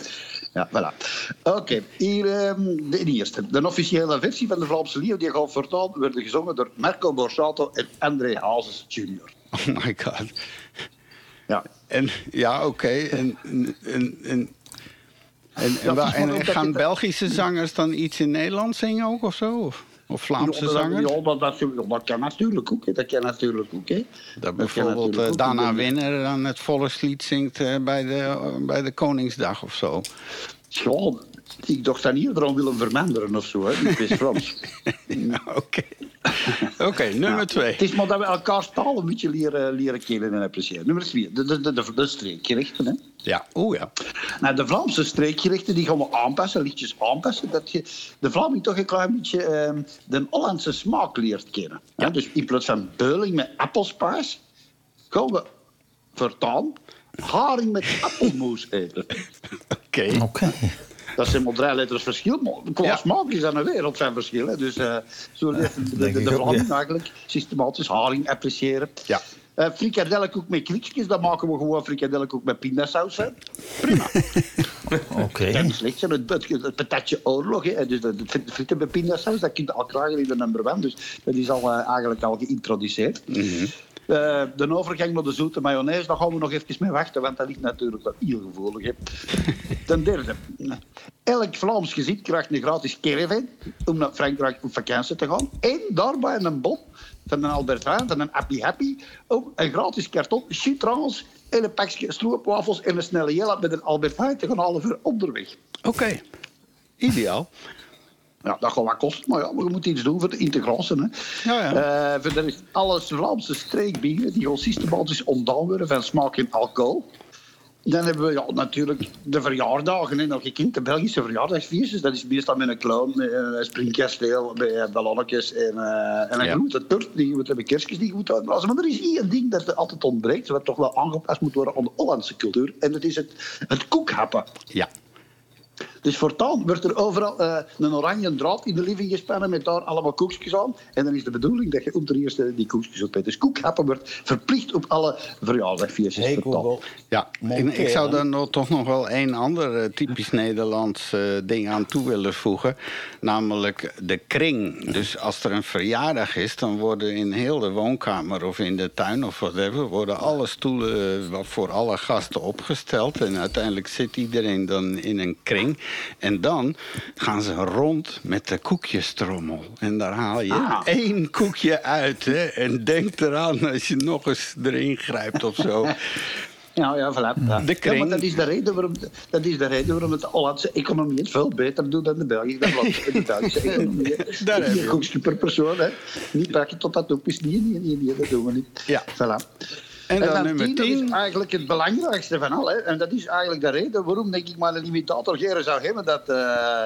Ja, voilà. Oké, hier ehm, de eerste. De officiële versie van de Vlaamse Leeuw die gaat voortaan worden gezongen door Marco Borsato en André Hazes Jr. Oh my god. Ja. En, ja, oké. En, en, en, en, en, gaan Belgische zangers dan iets in Nederland zingen ook of zo? Of, of Vlaamse ja, zangers? ja, dat, dat, dat kan natuurlijk ook. hè. Dat kan natuurlijk ook. Hè. Dat bijvoorbeeld ook. Dana Winner dan het volkslied zingt eh, bij, de, bij de Koningsdag of zo. Ja, ik dacht dat niet erom willen verminderen of zo. Hè. Ik wist Frans. Oké, Oké, nummer twee. Het is maar dat we elkaar taal een beetje leren, leren kennen en appreciëren. Nummer twee, de, de, de, de, de streekgerichten. Hè. Ja, oeh ja. Nou, de Vlaamse streekgerichten die gaan we aanpassen, lichtjes aanpassen. Dat je de Vlaming toch een klein beetje ehm, de Hollandse smaak leert kennen. Ja. dus in plaats van beuling met appelspaas, gaan we voortaan haring met appelmoes eten. Oké. Oké. Dat zijn maar drie letters verschil, qua Ja. smaak is dat een wereld van verschil. Hè. Dus eh, zo leert de, de, ja. eigenlijk systematisch haring appreciëren. Ja. Eh frikandellenkoek met kriekjes, dan maken we gewoon frikandellenkoek met pindasaus. Hè. Oké. Dat is slecht. Het, het, het patatje oorlog. Hè. Dus frieten met pindasaus, dat kun je al krijgen in de number one. Dus dat is al, eh, eigenlijk al geïntroduceerd. Eh, de overgang naar de zoete mayonaise, daar gaan we nog even mee wachten, want dat ligt natuurlijk wel heel gevoelig. Hè. Ten derde, elk Vlaams gezin krijgt een gratis caravan om naar Frankrijk op vakantie te gaan. En daarbij een bon van een Albert Heijn, van een Happy Happy, om een gratis karton citrons en een pakje stroopwafels en een snelle jelle met een Albert Heijn te gaan halen voor onderweg. Oké. Ideaal. Ja, dat gaat wat kosten, maar ja, we moeten iets doen voor de integratie. Hè. Ja, ja. Eh, verder is alle Vlaamse streekbieren die systematisch ontdaan worden van smaak en alcohol. Dan hebben we ja, natuurlijk de verjaardagen. Hè. Nog gekend, de Belgische verjaardagsfeestjes. Dat is meestal met een clown, met een springkasteel, met eh, ballonnetjes en, eh, en een Ja. grote tort. Die moet hebben kerstjes die moet uitblazen. Maar er is één ding dat er altijd ontbreekt, wat toch wel aangepast moet worden aan de Hollandse cultuur. En dat is het, het koekhappen. Ja. Dus voortaan wordt er overal eh, een oranje draad in de living gespannen met daar allemaal koekjes aan. En dan is de bedoeling dat je op de eerste die koekjes op hebt. Dus koekhappen wordt verplicht op alle verjaardagfeestjes. Hey. Ja, en ik zou daar nog, toch nog wel één ander eh, typisch Nederlands eh, ding aan toe willen voegen. Namelijk de kring. Dus als er een verjaardag is, dan worden in heel de woonkamer of in de tuin of whatever... worden alle stoelen voor alle gasten opgesteld. En uiteindelijk zit iedereen dan in een kring. En dan gaan ze rond met de koekjestrommel. En daar haal je Ah. één koekje uit. Hè? En denk eraan als je nog eens erin grijpt of zo. Ja, ja, voilà. Ja. De Ja, kring. maar dat is de reden waarom, dat is de reden waarom het Hollandse economie het veel beter doet dan de Belgische, Vlaamse- de Belgische economie. Daar heb je per persoon. Hè. Niet pakken tot dat op is. Nee, nee, nee, nee, dat doen we niet. Ja. Voilà. En dan dan nummer tien, dat 10. is eigenlijk het belangrijkste van al. Hè. En dat is eigenlijk de reden waarom denk ik maar een limitator geren zou hebben dat, eh,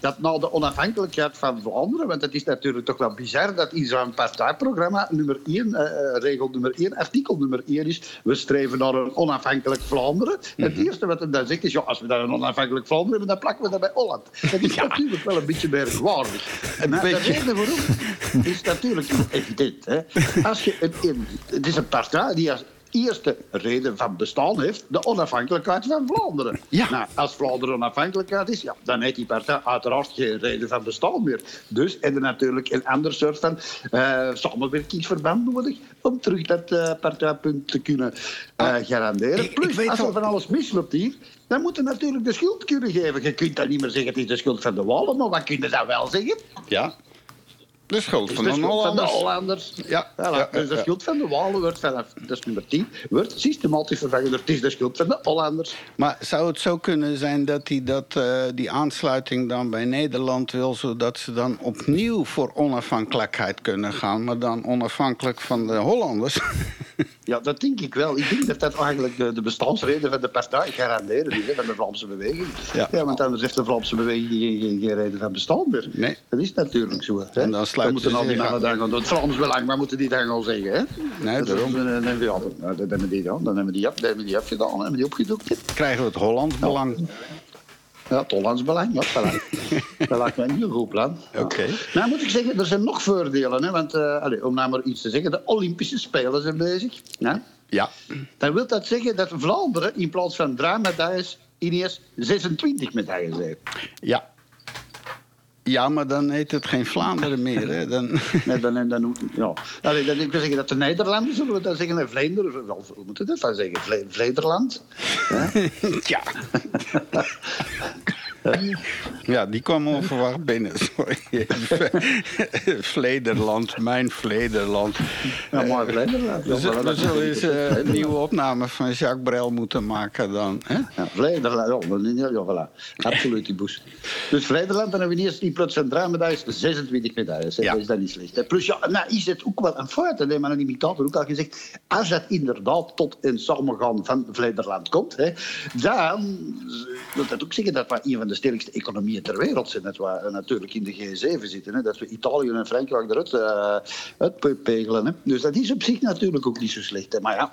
dat na de onafhankelijkheid van Vlaanderen, want het is natuurlijk toch wel bizar dat in zo'n partijprogramma nummer 1, regel nummer 1, artikel nummer 1 is, we streven naar een onafhankelijk Vlaanderen. Het eerste wat hij dan zegt is, ja, als we dan een onafhankelijk Vlaanderen hebben, dan plakken we dat bij Holland. Dat is natuurlijk wel een beetje merkwaardig. En de beetje. reden waarom is natuurlijk evident. Hè. Als je een, een- het is een partij die als eerste reden van bestaan heeft de onafhankelijkheid van Vlaanderen. Ja. Nou, als Vlaanderen onafhankelijkheid is, ja, dan heeft die partij uiteraard geen reden van bestaan meer. Dus heb je natuurlijk een ander soort van eh, samenwerkingsverband nodig om terug dat eh, partijpunt te kunnen eh, garanderen. ik Plus, als al- er van alles misloopt hier, dan moet je natuurlijk de schuld kunnen geven. Je kunt dan niet meer zeggen het is de schuld van de Wallen, maar wat kun je dan wel zeggen? Ja. De schuld van de de schuld van de Hollanders. Ja, Voilà, ja, dus de schuld van de Walen wordt vanaf, dat is nummer 10, wordt systematisch vervangen door het is de schuld van de Hollanders. Maar zou het zo kunnen zijn dat hij dat, eh, die aansluiting dan bij Nederland wil... zodat ze dan opnieuw voor onafhankelijkheid kunnen gaan... maar dan onafhankelijk van de Hollanders? Ja, dat denk ik wel. Ik denk dat dat eigenlijk de, de bestaansreden van de partij garanderen is, van de Vlaamse beweging. Ja. want anders heeft de Vlaamse beweging geen, geen, geen reden van bestaan meer. Nee. Dat is natuurlijk zo. Hè. En dan sluiten moeten al die mannen dan gaan doen. Het Vlaams belang, wat moeten die dan gaan zeggen? Hè? Nee, daarom. Dan hebben we, ja, dan- dan hebben die dan, dan hebben die, hebben die afgedaan, dan hebben die opgedoekt. Krijgen we het Hollands belang? Ja, het Hollands belang, ja, voilà. dat lijkt me een heel goed plan. Oké. Nou moet ik zeggen, er zijn nog voordelen. Hè, want, eh, allez, om nou maar iets te zeggen, de Olympische Spelen zijn bezig. Ja? Ja. Dan wil dat zeggen dat Vlaanderen in plaats van drie medailles ineens 26 medailles heeft. Ja. Ja, maar dan heet het geen Vlaanderen meer. Hè? Dan... Nee, dan, dan, ja. Dan, ik wil zeggen dat de Nederlanden, zullen we dan zeggen, en Vlaanderen, wel, hoe moet je dat dan zeggen? Vle ja. Ja, die kwam onverwacht binnen. Sorry. Vladerland, mijn Vladerland. Ja, maar Vlaanderland. We zullen, we zullen eens eh, een nieuwe opname van Jacques Brel moeten maken dan. Hè? Ja, Vlaanderland, ja, maar ja, voilà. Absoluut, die boes. Dus Vlaanderland, dan hebben we eerst plaats van drie medailles 26 medailles. hè. Ja. Dat is dan niet slecht. hè. Plus, ja, nou is het ook wel een fout, dat heeft mijn imitator ook al gezegd. Als dat inderdaad tot een samengaan van Vlaanderland komt, hè, dan wil dat ook zeggen dat we een van de sterkste economieën ter wereld zijn. Dat we eh, natuurlijk in de G7 zitten. Hè. Dat we Italië en Frankrijk eruit uh, uitpegelen. Hè. Dus dat is op zich natuurlijk ook niet zo slecht. Hè. Maar ja,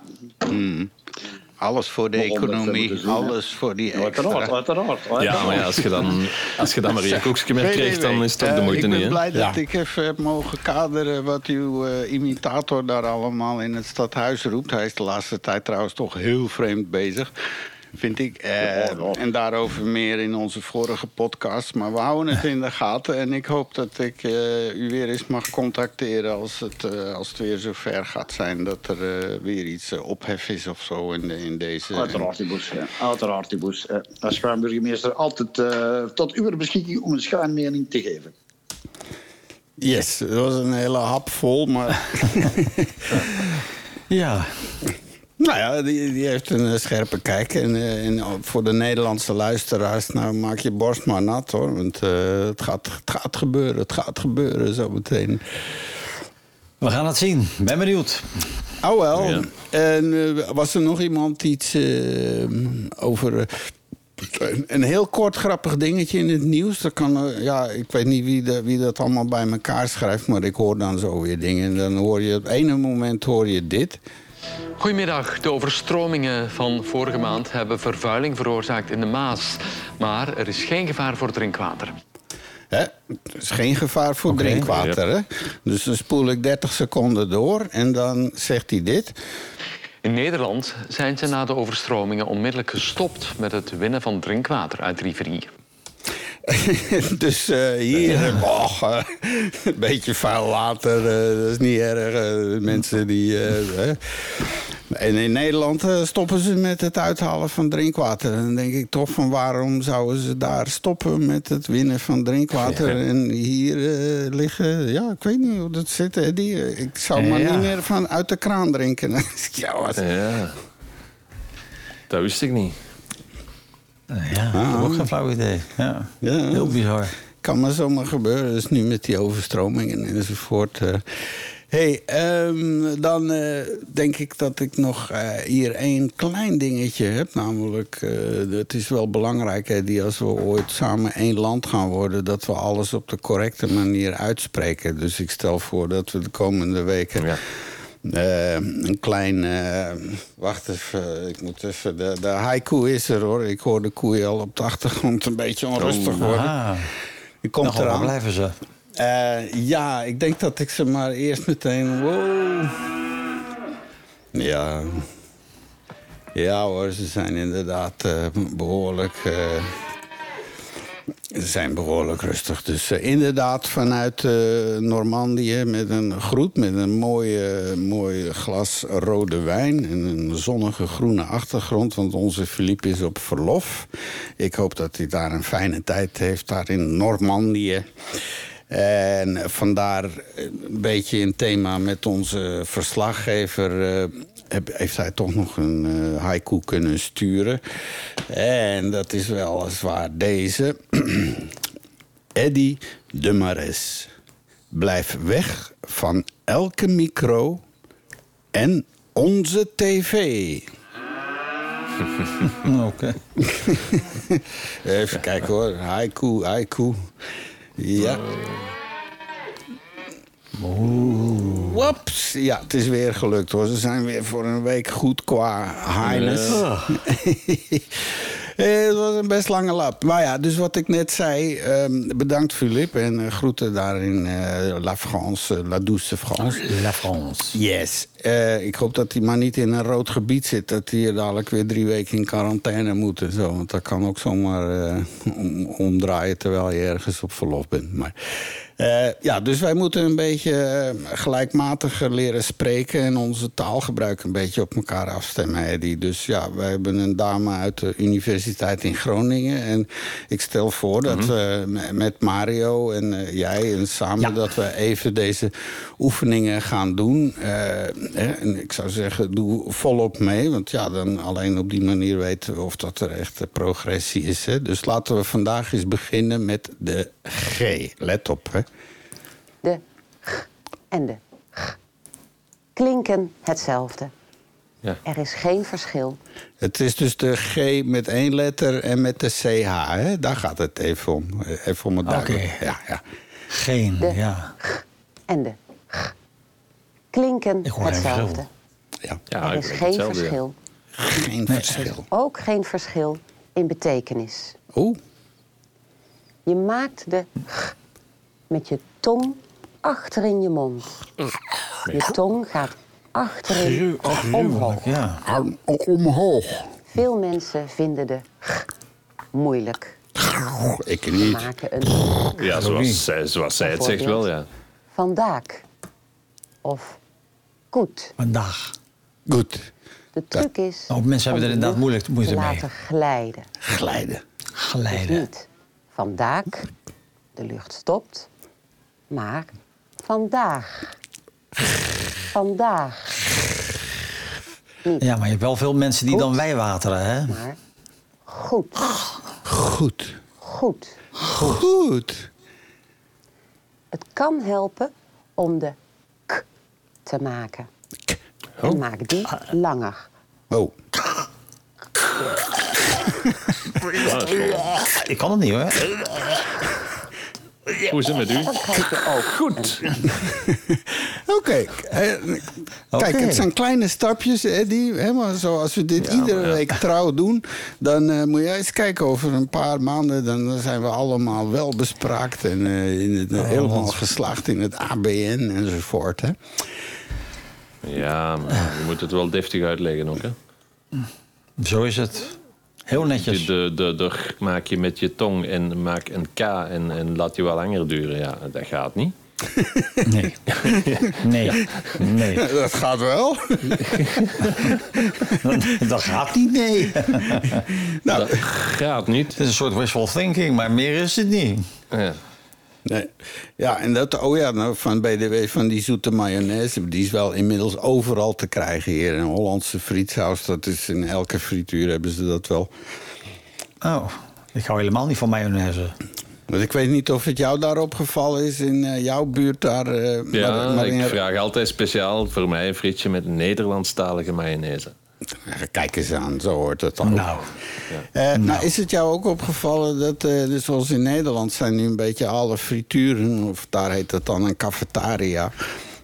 Alles voor de economie, alles voor die uiteraard, extra. uiteraard. Ja, uiteraard. maar ja, als je dan, als je dan maar een koekje meer krijgt, dan is het toch de Eh, moeite Ik niet. ben hè? blij dat ik even heb mogen kaderen wat uw eh, imitator daar allemaal in het stadhuis roept. Hij is de laatste tijd trouwens toch heel vreemd bezig. Vind ik. Eh, En daarover meer in onze vorige podcast. Maar we houden het in de gaten. En ik hoop dat ik eh, u weer eens mag contacteren als het, eh, als het weer zover gaat zijn. Dat er weer iets eh, ophef is of zo in, de- in deze. Uiteraard, die boes. Ja. Uiteraard, die boes. Ja. Als schuimburgemeester altijd tot uw beschikking om een schuinmening te geven. Yes, dat was een hele hap vol, maar. Ja. Nou ja, die, die heeft een eh, scherpe kijk. En, eh, en voor de Nederlandse luisteraars, nou maak je borst maar nat hoor. Want eh, het, gaat, het gaat gebeuren, het gaat gebeuren zometeen. We gaan het zien. Ben benieuwd. Oh wel. Ja. En was er nog iemand iets over. een heel kort grappig dingetje in het nieuws. Dat kan, ja, ik weet niet wie, de, wie dat allemaal bij elkaar schrijft, maar ik hoor dan zo weer dingen. En dan hoor je op het ene moment hoor je dit. Goedemiddag. De overstromingen van vorige maand hebben vervuiling veroorzaakt in de Maas. Maar er is geen gevaar voor drinkwater. Hè? Er is geen gevaar voor drinkwater. Hè? Dus dan spoel ik 30 seconden door en dan zegt hij dit. In Nederland zijn ze na de overstromingen onmiddellijk gestopt met het winnen van drinkwater uit rivier. dus eh, hier, eh, een beetje vuil water, eh, dat is niet erg. mensen die. En in Nederland stoppen ze met het uithalen van drinkwater. Dan denk ik toch van waarom zouden ze daar stoppen met het winnen van drinkwater? En hier liggen, ja, ik weet niet hoe dat zit. Die, ik zou maar niet meer van uit de kraan drinken. ja, wat, Ja. Dat wist ik niet. Ja, ik heb ook geen flauw idee. Ja. Ja. Heel bizar. kan maar zomaar gebeuren. Dus nu met die overstromingen enzovoort. eh. hey, ehm, dan eh, denk ik dat ik nog eh, hier één klein dingetje heb. Namelijk, eh, het is wel belangrijk hè, die als we ooit samen één land gaan worden... dat we alles op de correcte manier uitspreken. Dus ik stel voor dat we de komende weken... eh, een klein. eh, wacht even, ik moet even. De, de haiku is er hoor. Ik hoor de koeien al op de achtergrond een beetje onrustig Oh, worden. ah. Die komt Nogal, waar eraan. blijven ze? Eh, ja, ik denk dat ik ze maar eerst meteen. Wow. Ja. Ja hoor, ze zijn inderdaad eh, behoorlijk. Ze zijn behoorlijk rustig. Dus eh, inderdaad vanuit eh, Normandië met een groet, met een mooie, mooi glas rode wijn en een zonnige groene achtergrond. Want onze Philippe is op verlof. Ik hoop dat hij daar een fijne tijd heeft, daar in Normandië. En vandaar een beetje in thema met onze verslaggever... eh, heeft hij toch nog een eh, haiku kunnen sturen. En dat is weliswaar deze. Eddy de Mares. Blijf weg van elke micro en onze tv. Oké. Even kijken hoor. Haiku, haiku. Ja. Wops. Ja, het is weer gelukt hoor. Ze zijn weer voor een week goed qua highness. Het was een best lange lap. Maar ja, dus wat ik net zei. ehm, bedankt Philippe. En eh, groeten daar in eh, La France, eh, La Douce France. La France. Yes. Eh, ik hoop dat hij maar niet in een rood gebied zit. Dat hij hier dadelijk weer drie weken in quarantaine moet en zo. Want dat kan ook zomaar eh, om- omdraaien terwijl je ergens op verlof bent. Maar, eh, ja, dus wij moeten een beetje eh, gelijkmatiger leren spreken... en onze taalgebruik een beetje op elkaar afstemmen, Eddie. Dus ja, wij hebben een dame uit de universiteit in Groningen. En ik stel voor dat we me- met Mario en eh, jij en samen... dat we even deze oefeningen gaan doen. Eh, en ik zou zeggen, doe volop mee. Want ja, dan alleen op die manier weten we of dat er echt progressie is. Hè. Dus laten we vandaag eens beginnen met de G. Let op, hè. En de g klinken hetzelfde. Ja. Er is geen verschil. Het is dus de G met één letter en met de CH. Hè? Daar gaat het even om. Even om het duidelijk. Oké. Ja, ja. Geen, De ja. En de g klinken hetzelfde. Ja. Ja, er is geen hetzelfde, ja. verschil. Geen verschil. Ook geen verschil in betekenis. Oeh. Je maakt de g met je tong achter in je mond. Je tong gaat achterin omhoog. Ja. Omhoog. Veel mensen vinden de g moeilijk. Ik Ze niet. maken een Ja, zoals, zij- zoals zij het zegt wel, ja. vandaag of goed. Vandaag. Goed. De truc is Oh, mensen hebben er de inderdaad moeilijk- moeite te mee. laten glijden. Glijden. Dus Geleiden. niet vandaag, de lucht stopt, maar vandaag. Vandaag. Ja, maar je hebt wel veel mensen die dan wijwateren, hè? Maar goed, Goed. goed. Goed. Het kan helpen om de k te maken. En maak die langer. Oh. Ik kan het niet, hoor. Hoe is het met u? Goed. Oké. eh, Kijk, het zijn kleine stapjes, Eddie. Hè, maar zoals we dit iedere week trouw doen... dan eh, moet jij eens kijken over een paar maanden... dan, zijn we allemaal wel bespraakt... en eh, in het, Oh, helemaal geslaagd in het ABN enzovoort. Hè? Ja, maar je moet het wel deftig uitleggen ook, hè. Zo is het. Heel netjes. De, de, maak je met je tong en maak een K en, en laat je wel langer duren. Ja, dat gaat niet. Nee. Nee. Nee. Dat gaat wel. Dat gaat niet, nee. Nou, Dat gaat niet. Het is een soort wishful thinking, maar meer is het niet. Ja. Nee. Ja, en dat, oh ja, nou, van BDW van die zoete mayonaise, die is wel inmiddels overal te krijgen hier. Een Hollandse frietsaus, dat is in elke frituur hebben ze dat wel. Oh, ik hou helemaal niet van mayonaise. Want ik weet niet of het jou daar opgevallen is in eh, jouw buurt daar. eh, Ja, maar- maar in- ik vraag altijd speciaal voor mij een frietje met Nederlandstalige mayonaise. Kijk eens aan, zo hoort het dan. Nou, Eh, nou, is het jou ook opgevallen dat, eh, dus zoals in Nederland zijn nu een beetje alle frituren, of daar heet het dan een cafetaria,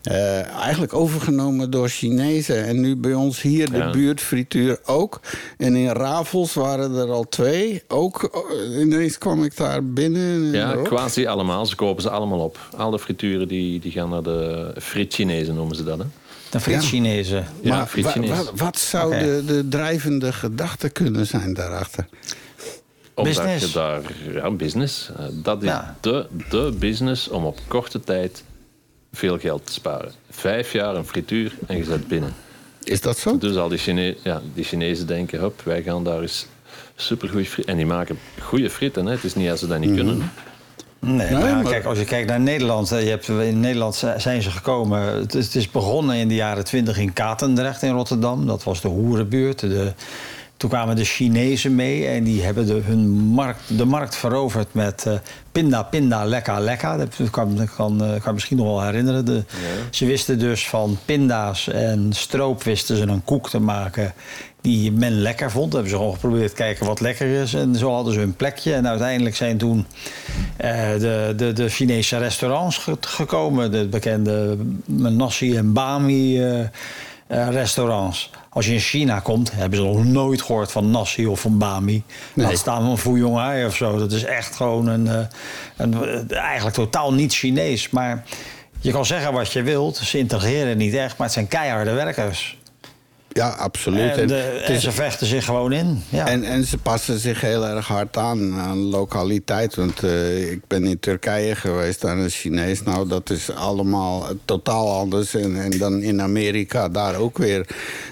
eh, eigenlijk overgenomen door Chinezen. En nu bij ons hier de Ja. buurtfrituur ook. En in Ravels waren er al twee. Ook ineens kwam ik daar binnen. en Ja, quasi allemaal. Ze kopen ze allemaal op. Alle frituren die, die gaan naar de friet-Chinezen, noemen ze dat. Hè? De friet Chinezen. Ja, Maar friet wa- Chinees. wa- wat zou de, de drijvende gedachte kunnen zijn daarachter? Omdat Business. je daar... Ja, business. Eh, Dat is Ja. de, de business om op korte tijd veel geld te sparen. Vijf jaar een frituur en je zet binnen. Is dat zo? Dus al die, Chine ja, die Chinezen denken, hop, wij gaan daar eens supergoed friet... En die maken goede frieten, hè. Het is niet als ze dat niet Mhm. kunnen. Nee, Nee, maar, ja, maar- kijk, als je kijkt naar Nederland, je hebt, in Nederland zi- zijn ze gekomen. Het is, het is begonnen in de jaren twintig in Katendrecht in Rotterdam. Dat was de hoerenbuurt. De, toen kwamen de Chinezen mee en die hebben de, hun markt, de markt veroverd met eh, pinda, pinda, lekka, lekka. Dat kan, dat kan, eh, kan misschien nog wel herinneren. De, Ze wisten dus van pinda's en stroop wisten ze een koek te maken die men lekker vond. Hebben ze gewoon geprobeerd te kijken wat lekker is. En zo hadden ze hun plekje. En uiteindelijk zijn toen eh, de, de, de Chinese restaurants ge- gekomen. De bekende nasi en bami eh, eh, restaurants. Als je in China komt, hebben ze nog nooit gehoord van nasi of van bami. Nee. Laat staan van fuyonghai of zo. Dat is echt gewoon een, een, eigenlijk totaal niet Chinees. Maar je kan zeggen wat je wilt. Ze integreren niet echt, maar het zijn keiharde werkers. Ja, absoluut. En, de- ze vechten zich gewoon in. Ja. En, en ze passen zich heel erg hard aan aan lokaliteit. Want eh, ik ben in Turkije geweest, daar is Chinees. Nou, dat is allemaal totaal anders. En, en dan in Amerika daar ook weer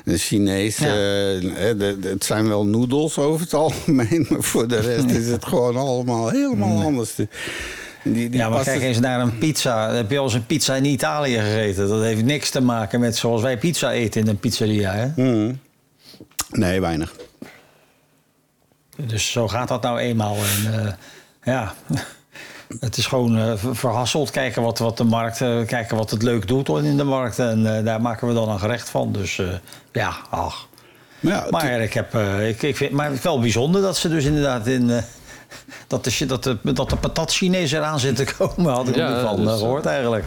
een Chinees. Ja. eh, de- de- het zijn wel noedels over het algemeen. Maar voor de rest is het gewoon allemaal helemaal anders. Die, die ja, maar kijk eens naar een pizza. Heb je al eens een pizza in Italië gegeten? Dat heeft niks te maken met zoals wij pizza eten in een pizzeria. Hè? Mhm. Nee, weinig. Dus zo gaat dat nou eenmaal. En, eh, ja, het is gewoon eh, ver- verhasseld. Kijken wat, wat de markt, eh, kijken wat het leuk doet in de markt. En eh, daar maken we dan een gerecht van. Dus eh, ja, ach. Maar ja, Maar ik heb, eh, ik, ik vind, maar het is wel bijzonder dat ze dus inderdaad in. Eh, dat, de, dat, de, dat de patat Chinees eraan zit te komen, had ik Ja, niet van dus, eh, eh, gehoord eigenlijk.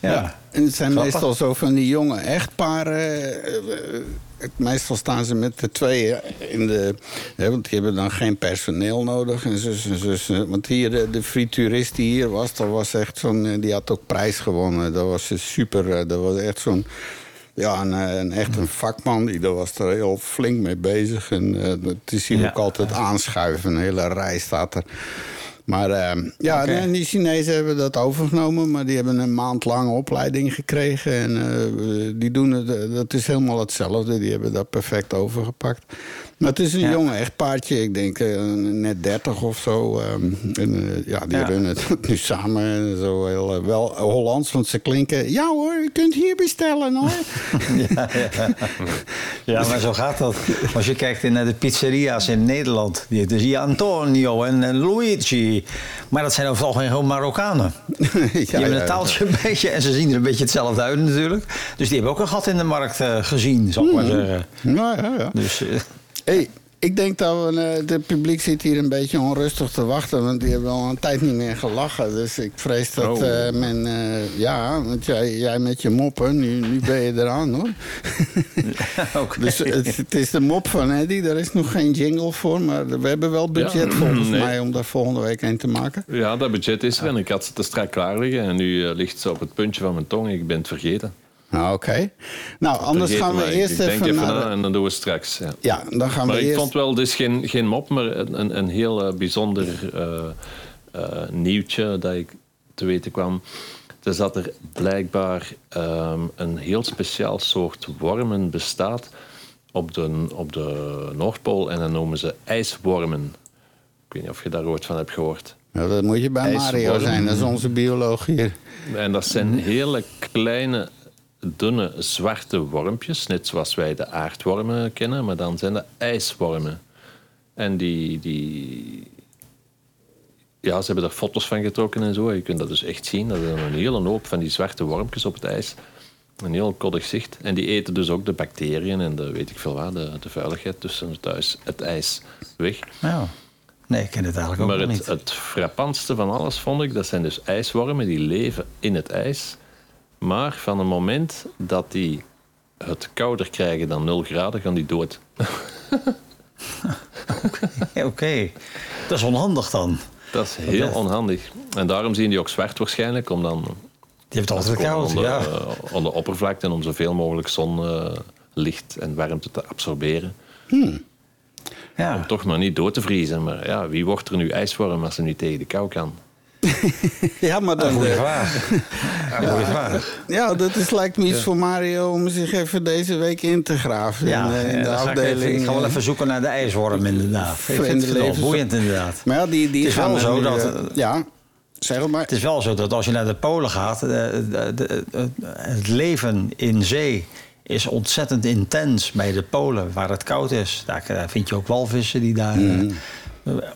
Ja. Ja. En het zijn Grappig. meestal zo van die jonge echtparen. eh, eh, het- meestal staan ze met de tweeën in de... Hè, want die hebben dan geen personeel nodig. En zus en zus. eh, Want hier, de, de frituurist die hier was... Dat was echt zo'n... eh, Die had ook prijs gewonnen. Dat was eh, super. eh, Dat was echt zo'n... Ja, een, eh, een, echt een vakman. Die daar was er heel flink mee bezig. En eh, het is hier Ja. ook altijd aanschuiven. Een hele rij staat er. Maar eh, ja, die Chinezen hebben dat overgenomen, maar die hebben een maand lange opleiding gekregen. En eh, die doen het, eh, dat is helemaal hetzelfde. Die hebben dat perfect overgepakt. Maar het is een Ja. jonge echtpaardje, ik denk eh, net 30 of zo. ehm, en, eh, ja, die Ja. runnen het nu samen. en Zo heel, eh, wel Hollands, want ze klinken. Ja hoor, u kunt hier bestellen hoor. Ja, ja. maar zo gaat dat. Als je kijkt naar de pizzeria's in Nederland, die- zie je Antonio en, Luigi. Maar dat zijn overal geen Marokkanen. Die hebben een taaltje een beetje en ze zien er een beetje hetzelfde uit natuurlijk. Dus die hebben ook een gat in de markt gezien, zal ik maar zeggen. Ja, ja, ja. Dus, Hey, ik denk dat we, eh, het publiek zit hier een beetje onrustig te wachten. Want die hebben al een tijd niet meer gelachen. Dus ik vrees dat Oh. eh, men... eh, ja, want jij, jij met je moppen, nu, nu ben je eraan hoor. Dus het, het is de mop van Eddie. Daar is nog geen jingle voor. Maar we hebben wel budget Ja, volgens nee. mij om daar volgende week een te maken. Ja, dat budget is er en ik had ze te strak klaar liggen. En nu ligt ze op het puntje van mijn tong. Ik ben het vergeten. Nou, oké. Nou, anders gaan we eerst ik denk even naar... na en dan doen we straks. Ja. Ja, dan gaan Maar we ik eerst... vond wel, dit is geen, geen mop, maar een, een, een heel eh, bijzonder eh, eh, nieuwtje dat ik te weten kwam. Dus dat er blijkbaar ehm, een heel speciaal soort wormen bestaat op de, op de Noordpool. En dat noemen ze ijswormen. Ik weet niet of je daar ooit van hebt gehoord. Nou, dat moet je bij Mario zijn. Dat is onze bioloog hier. En dat zijn hele kleine, dunne, zwarte wormpjes. Net zoals wij de aardwormen kennen, maar dan zijn dat ijswormen. En die, die ja, ze hebben daar foto's van getrokken en zo. Je kunt dat dus echt zien. Dat is een hele hoop van die zwarte wormpjes op het ijs. Een heel koddig zicht. En die eten dus ook de bacteriën en de weet ik veel wat, de, de vuiligheid tussen het, ijs, het ijs weg. Ja. Nee, ik ken het eigenlijk ook Maar het, niet. het frappantste van alles vond ik, dat zijn dus ijswormen die leven in het ijs. Maar van het moment dat die het kouder krijgen dan 0 graden, gaan die dood. Oké, dat is onhandig dan. Dat is heel onhandig. En daarom zien die ook zwart waarschijnlijk, om dan... Die heeft altijd koud, onder, ja. eh, onder oppervlakte en om zoveel mogelijk zonlicht en warmte te absorberen. Ja. Om toch maar niet dood te vriezen. Maar ja, wie wordt er nu ijsworm als ze niet tegen de kou kan? Ja, maar dan... Goeie eh, vraag. Goeie vraag. Ja, dat is, lijkt me iets voor Mario om zich even deze week in te graven. Ja, in, eh, in de dan ga ik, afdeling. even, ik ga wel eh, even zoeken naar de ijsworm, inderdaad. Ik vind het wel boeiend, inderdaad. Maar ja, die, die Het is wel zo dat- ja, zeg het maar. Het is wel zo dat als je naar de Polen gaat, de- de- de- het leven in zee is ontzettend intens bij de Polen, waar het koud is. Daar daar vind je ook walvissen die daar eh,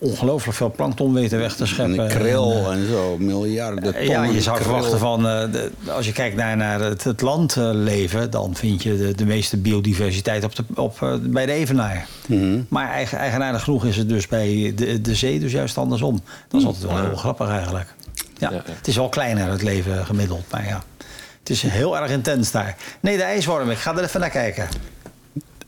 ongelooflijk veel plankton weten weg te En scheppen. de kril En, eh, en zo, miljarden Eh, Ja, tonnen je zou verwachten van, eh, de- als je kijkt naar, naar het, het landleven, dan vind je de, de meeste biodiversiteit op de, op, bij de Evenaar. Mhm. Maar eigen, eigenaardig genoeg is het dus bij de, de zee dus juist andersom. Dat is altijd wel heel grappig eigenlijk. Ja, Het is wel kleiner het leven gemiddeld, maar ja. Het is heel erg intens daar. Nee, de ijsworm, ik ga er even naar kijken.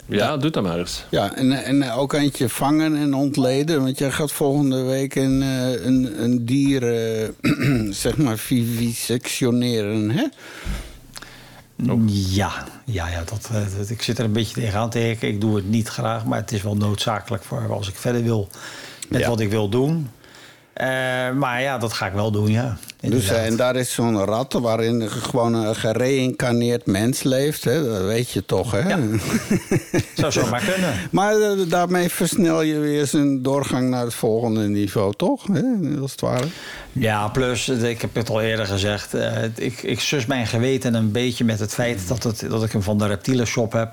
Ja, doe dat maar eens. Ja, en, en ook eentje vangen en ontleden. Want jij gaat volgende week een, eh, een, een dier, eh, zeg maar, vivisectioneren, hè? Ja, ja, ja dat, eh, dat- ik zit er een beetje tegenaan te hikken. Ik doe het niet graag, maar het is wel noodzakelijk voor als ik verder wil met Ja. wat ik wil doen. Eh, maar ja, dat ga ik wel doen, ja. Dus, Inderdaad. eh, en daar is zo'n rat waarin gewoon een gereïncarneerd mens leeft. Hè? Dat weet je toch, hè? Zou zomaar kunnen. Maar eh, daarmee versnel je weer zijn doorgang naar het volgende niveau, toch? Hè? Als het ware. Ja, plus, ik heb het al eerder gezegd, ik, ik sus mijn geweten een beetje met het feit dat, het, dat ik hem van de reptielen shop heb.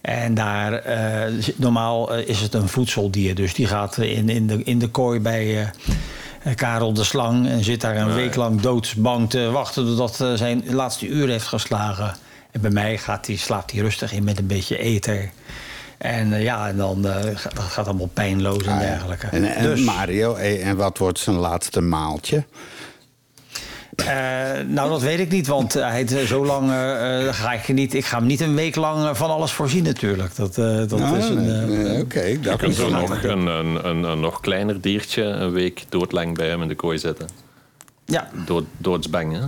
En daar, eh, normaal eh, is het een voedseldier, dus die gaat in, in, de, in de kooi bij eh, Karel de Slang en zit daar een week lang doodsbang te wachten totdat zijn laatste uur heeft geslagen. En bij mij gaat die, slaapt hij rustig in met een beetje eter. En ja, en dan gaat dat gaat allemaal pijnloos en dergelijke. En, en Dus- Mario, en wat wordt zijn laatste maaltje? Eh, nou, dat weet ik niet, want eh, hij, zo lang eh, ga ik niet. Ik ga hem niet een week lang van alles voorzien, natuurlijk. Dat, eh, dat Ah, is een. nee, eh, nee, Oké, Je dat kunt zo nog een, een, een, een nog kleiner diertje een week doodlang bij hem in de kooi zetten. Ja. Dood, doodsbang, hè?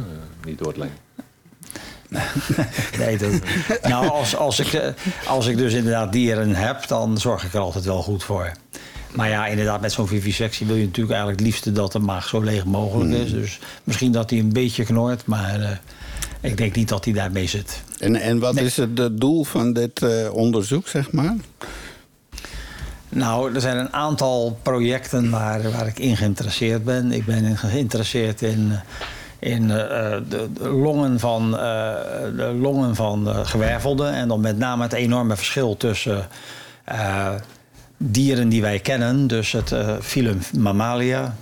Niet doodlang. nee, dat, nou, als, als, ik, als ik dus inderdaad dieren heb, dan zorg ik er altijd wel goed voor. Maar ja, inderdaad, met zo'n vivisectie wil je natuurlijk eigenlijk het liefste dat de maag zo leeg mogelijk is. Dus misschien dat hij een beetje knort, maar eh, ik denk niet dat hij daarmee zit. En, en wat is het doel van dit eh, onderzoek, zeg maar? Nou, er zijn een aantal projecten waar, waar ik in geïnteresseerd ben. Ik ben geïnteresseerd in, in eh, de, de longen van, de longen van gewervelden. En dan met name het enorme verschil tussen dieren die wij kennen. Dus het eh filum Mammalia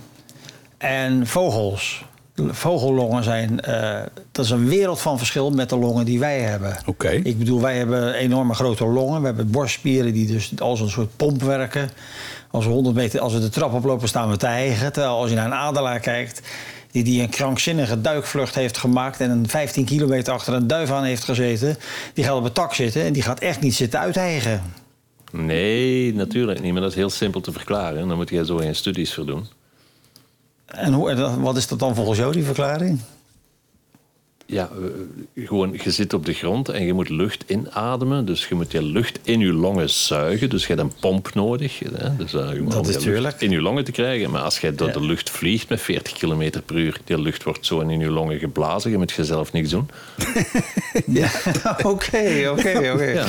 en vogels. Vogellongen zijn, eh, dat is een wereld van verschil met de longen die wij hebben. Oké. Ik bedoel, wij hebben enorme grote longen. We hebben borstspieren die dus als een soort pomp werken. Als we 100 meter, als we de trap oplopen, staan we te hijgen. Terwijl als je naar een adelaar kijkt, die, die een krankzinnige duikvlucht heeft gemaakt en een 15 kilometer achter een duif aan heeft gezeten, die gaat op het tak zitten en die gaat echt niet zitten uithijgen. Nee, natuurlijk niet. Maar dat is heel simpel te verklaren. Dan moet je zo in studies voor doen. En hoe, en wat is dat dan volgens jou, die verklaring? Ja, eh, gewoon, je zit op de grond en je moet lucht inademen. Dus je moet je lucht in je longen zuigen. Dus je hebt een pomp nodig. Hè? Dus, eh, Dat is tuurlijk. in je longen te krijgen. Maar als je door de lucht vliegt met 40 km per uur, die lucht wordt zo in je longen geblazen. Je moet jezelf niks doen. Ja, oké, oké, oké. Ja.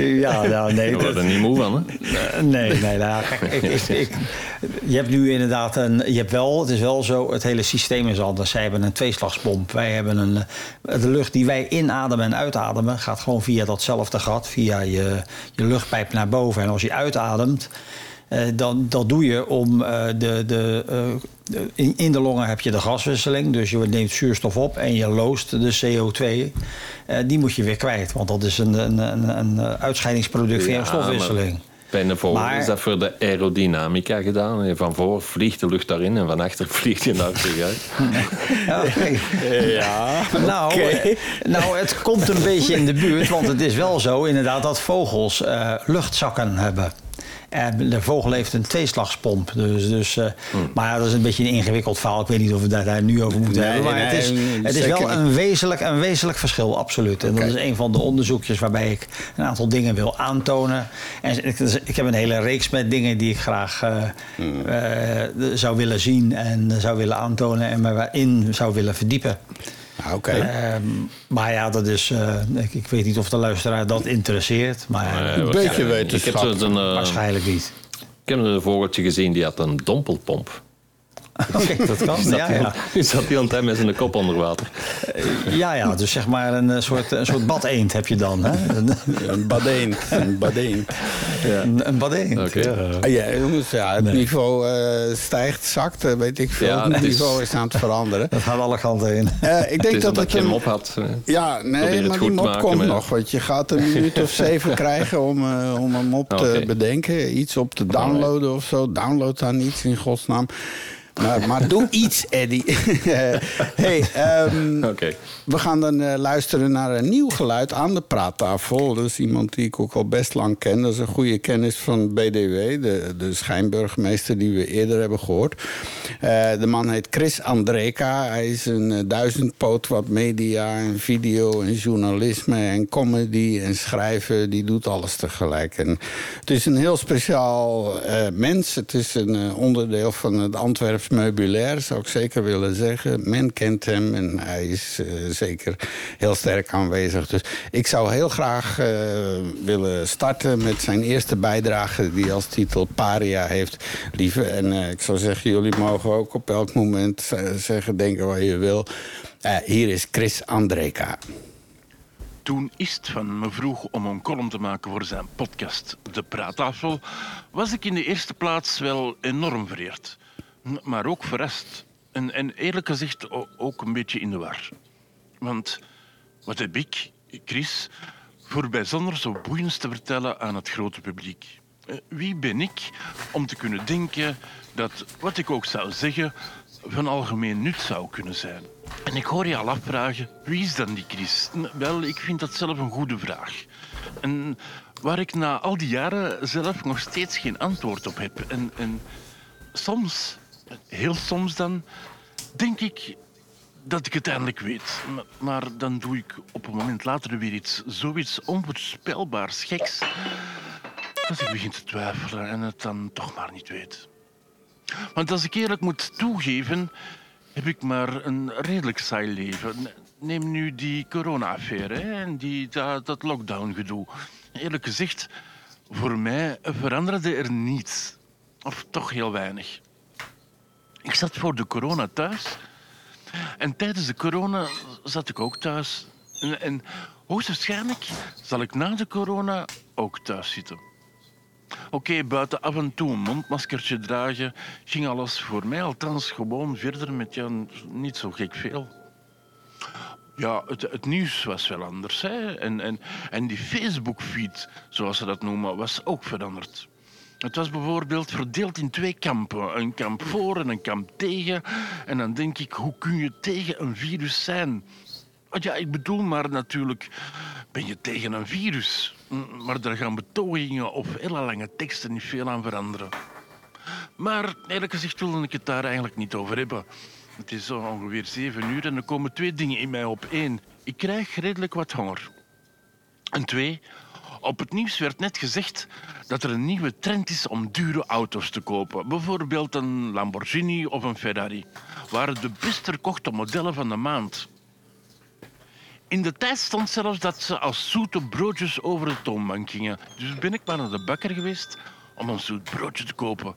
Ja, nou, nee. Je wordt er niet moe van, hè? Eh, Nee, nee, nou, ik, ik- je hebt nu inderdaad een. Je hebt wel, het is wel zo, het hele systeem is anders. Zij hebben een tweeslagspomp. Wij hebben een. De lucht die wij inademen en uitademen gaat gewoon via datzelfde gat, via je, je luchtpijp naar boven. En als je uitademt, Eh, dan, dat doe je om eh, de, de, eh, in, in de longen heb je de gaswisseling. Dus je neemt zuurstof op en je loost de CO2. Eh, die moet je weer kwijt. Want dat is een, een, een, een uitscheidingsproduct van je Ja, stofwisseling. maar Bij een vogel Maar- is dat voor de aerodynamica gedaan. Van voor vliegt de lucht daarin en van achter vliegt je naar terug uit. Ja, oké. Ja, Nou, eh, nou, het komt een beetje in de buurt, want het is wel zo inderdaad dat vogels eh, luchtzakken hebben. En de vogel heeft een tweeslagspomp. Dus, dus, eh, Maar ja, dat is een beetje een ingewikkeld verhaal. Ik weet niet of we daar nu over moeten Nee, hebben. Maar het is, nee, het is wel een wezenlijk, een wezenlijk verschil, absoluut. En dat is een van de onderzoekjes waarbij ik een aantal dingen wil aantonen. En ik, dus ik heb een hele reeks met dingen die ik graag eh, Hmm. eh, zou willen zien en zou willen aantonen en me waarin zou willen verdiepen. Ah, Oké. Ehm, maar ja, dat is. eh, ik, ik weet niet of de luisteraar dat interesseert. Maar Een beetje Ik heb wetenschap. zo'n, eh, waarschijnlijk niet. Ik heb een vogeltje gezien die had een dompelpomp. Oké, dat kan. Dat Ja, die- ja. Dat die aan het zijn kop onder water? ja, ja, dus zeg maar een eh, soort, een soort badeend heb je dan. Hè? Een, Een badeen. Een badeen. een, een badeend. Oké. Ja. Ah, Ja, jongens, ja, het niveau eh, stijgt, zakt, eh, weet ik veel. Ja, het het is- niveau is aan het veranderen. Dat gaat alle kanten heen. Eh, ik Het denk is dat het je een... hem op had. eh. Ja, nee, het maar die mop maken, komt maar- nog. Want je gaat een minuut of zeven krijgen om, eh, om een mop te bedenken. Iets op te downloaden of zo. Download dan iets in godsnaam. Maar, maar doe iets, Eddie. hey, ehm, we gaan dan eh, luisteren naar een nieuw geluid aan de praattafel. Dat is iemand die ik ook al best lang ken. Dat is een goede kennis van BDW, de, de schijnburgemeester die we eerder hebben gehoord. Eh, de man heet Chris Andreka. Hij is een eh, duizendpoot wat media en video en journalisme en comedy en schrijven. Die doet alles tegelijk. En het is een heel speciaal eh, mens. Het is een eh, onderdeel van het Antwerps meubilair, zou ik zeker willen zeggen. Men kent hem en hij is eh, zeker heel sterk aanwezig. Dus ik zou heel graag eh, willen starten met zijn eerste bijdrage... die als titel Paria heeft. Lieve, en eh, ik zou zeggen, jullie mogen ook op elk moment zeggen, denken wat je wil. Hier is Chris Andreka. Toen Ist van me vroeg om een column te maken voor zijn podcast De Praattafel, was ik in de eerste plaats wel enorm vereerd. Maar ook verrast. En, en eerlijk gezegd ook een beetje in de war. Want wat heb ik, Chris, voor bijzonder zo boeiends te vertellen aan het grote publiek? Eh, Wie ben ik om te kunnen denken dat wat ik ook zou zeggen van algemeen nut zou kunnen zijn? En ik hoor je al afvragen, wie is dan die Chris? Wel, ik vind dat zelf een goede vraag. En waar ik na al die jaren zelf nog steeds geen antwoord op heb. En, en soms, heel soms dan, denk ik dat ik het eindelijk weet. Maar, dan doe ik op een moment later weer iets, zoiets onvoorspelbaars geks, dat ik begin te twijfelen en het dan toch maar niet weet. Want als ik eerlijk moet toegeven, heb ik maar een redelijk saai leven. Neem nu die corona-affaire en die, dat, dat lockdown-gedoe. Eerlijk gezegd, voor mij veranderde er niets. Of toch heel weinig. Ik zat voor de corona thuis. En tijdens de corona zat ik ook thuis. En, en hoogstwaarschijnlijk zal ik na de corona ook thuis zitten. Oké, buiten af en toe een mondmaskertje dragen, ging alles voor mij althans gewoon verder met ja, niet zo gek veel. Ja, het, het nieuws was wel anders. Hè? En, en, en die Facebook-feed, zoals ze dat noemen, was ook veranderd. Het was bijvoorbeeld verdeeld in twee kampen. Een kamp voor en een kamp tegen. En dan denk ik, hoe kun je tegen een virus zijn? Ja, ik bedoel maar natuurlijk, ben je tegen een virus? Mm, Maar daar gaan betogingen of hele lange teksten niet veel aan veranderen. Maar eerlijk gezegd wilde ik het daar eigenlijk niet over hebben. Het is ongeveer zeven uur en er komen twee dingen in mij op. Eén, ik krijg redelijk wat honger. En twee, op het nieuws werd net gezegd dat er een nieuwe trend is om dure auto's te kopen. Bijvoorbeeld een Lamborghini of een Ferrari. Waren de best verkochte modellen van de maand. In de tijd stond zelfs dat ze als zoete broodjes over de toonbank gingen. Dus ben ik maar naar de bakker geweest om een zoet broodje te kopen.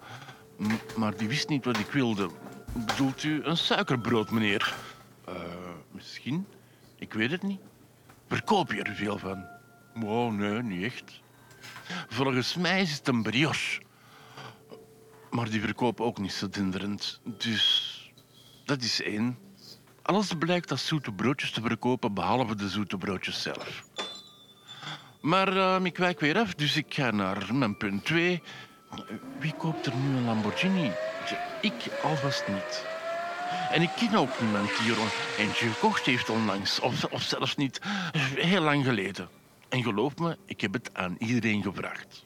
Maar die wist niet wat ik wilde. Bedoelt u een suikerbrood, meneer? Eh, misschien. Ik weet het niet. Verkoop je er veel van? Oh, nee, niet echt. Volgens mij is het een brioche. Maar die verkopen ook niet zo dinderend. Dus dat is één. Alles blijkt als zoete broodjes te verkopen, behalve de zoete broodjes zelf. Maar eh, ik wijk weer af, dus ik ga naar mijn punt 2. Wie koopt er nu een Lamborghini? Ik alvast niet. En ik ken ook niemand die er eentje gekocht heeft onlangs. Of zelfs niet heel lang geleden. En geloof me, ik heb het aan iedereen gevraagd.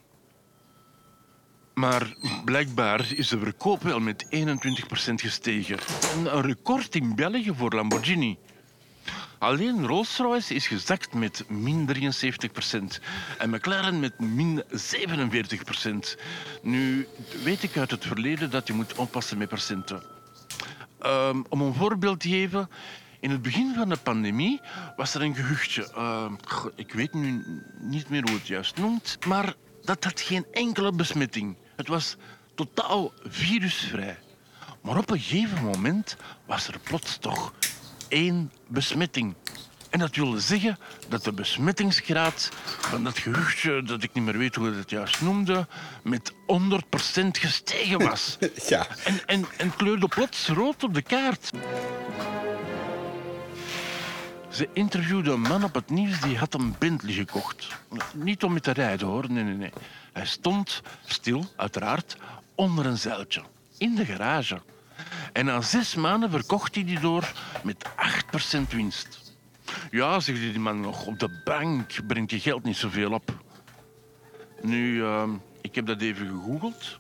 Maar blijkbaar is de verkoop wel met 21% gestegen. Een record in België voor Lamborghini. Alleen Rolls-Royce is gezakt met min 73% en McLaren met min 47%. Nu weet ik uit het verleden dat je moet oppassen met procenten. Ehm, om een voorbeeld te geven, in het begin van de pandemie was er een gehuchtje. Ehm, ik weet nu niet meer hoe het juist noemt, maar dat had geen enkele besmetting. Het was totaal virusvrij. Maar op een gegeven moment was er plots toch één besmetting. En dat wilde zeggen dat de besmettingsgraad van dat geruchtje, dat ik niet meer weet hoe het juist noemde, met 100% gestegen was. Ja. En, en, en kleurde plots rood op de kaart. Ze interviewde een man op het nieuws die had een Bentley gekocht. Niet om mee te rijden hoor, nee, nee, nee. Hij stond stil, uiteraard, onder een zeiltje. In de garage. En na zes maanden verkocht hij die door met 8% winst. Ja, zegt die man nog, op de bank brengt je geld niet zoveel op. Nu, ehm, ik heb dat even gegoogeld.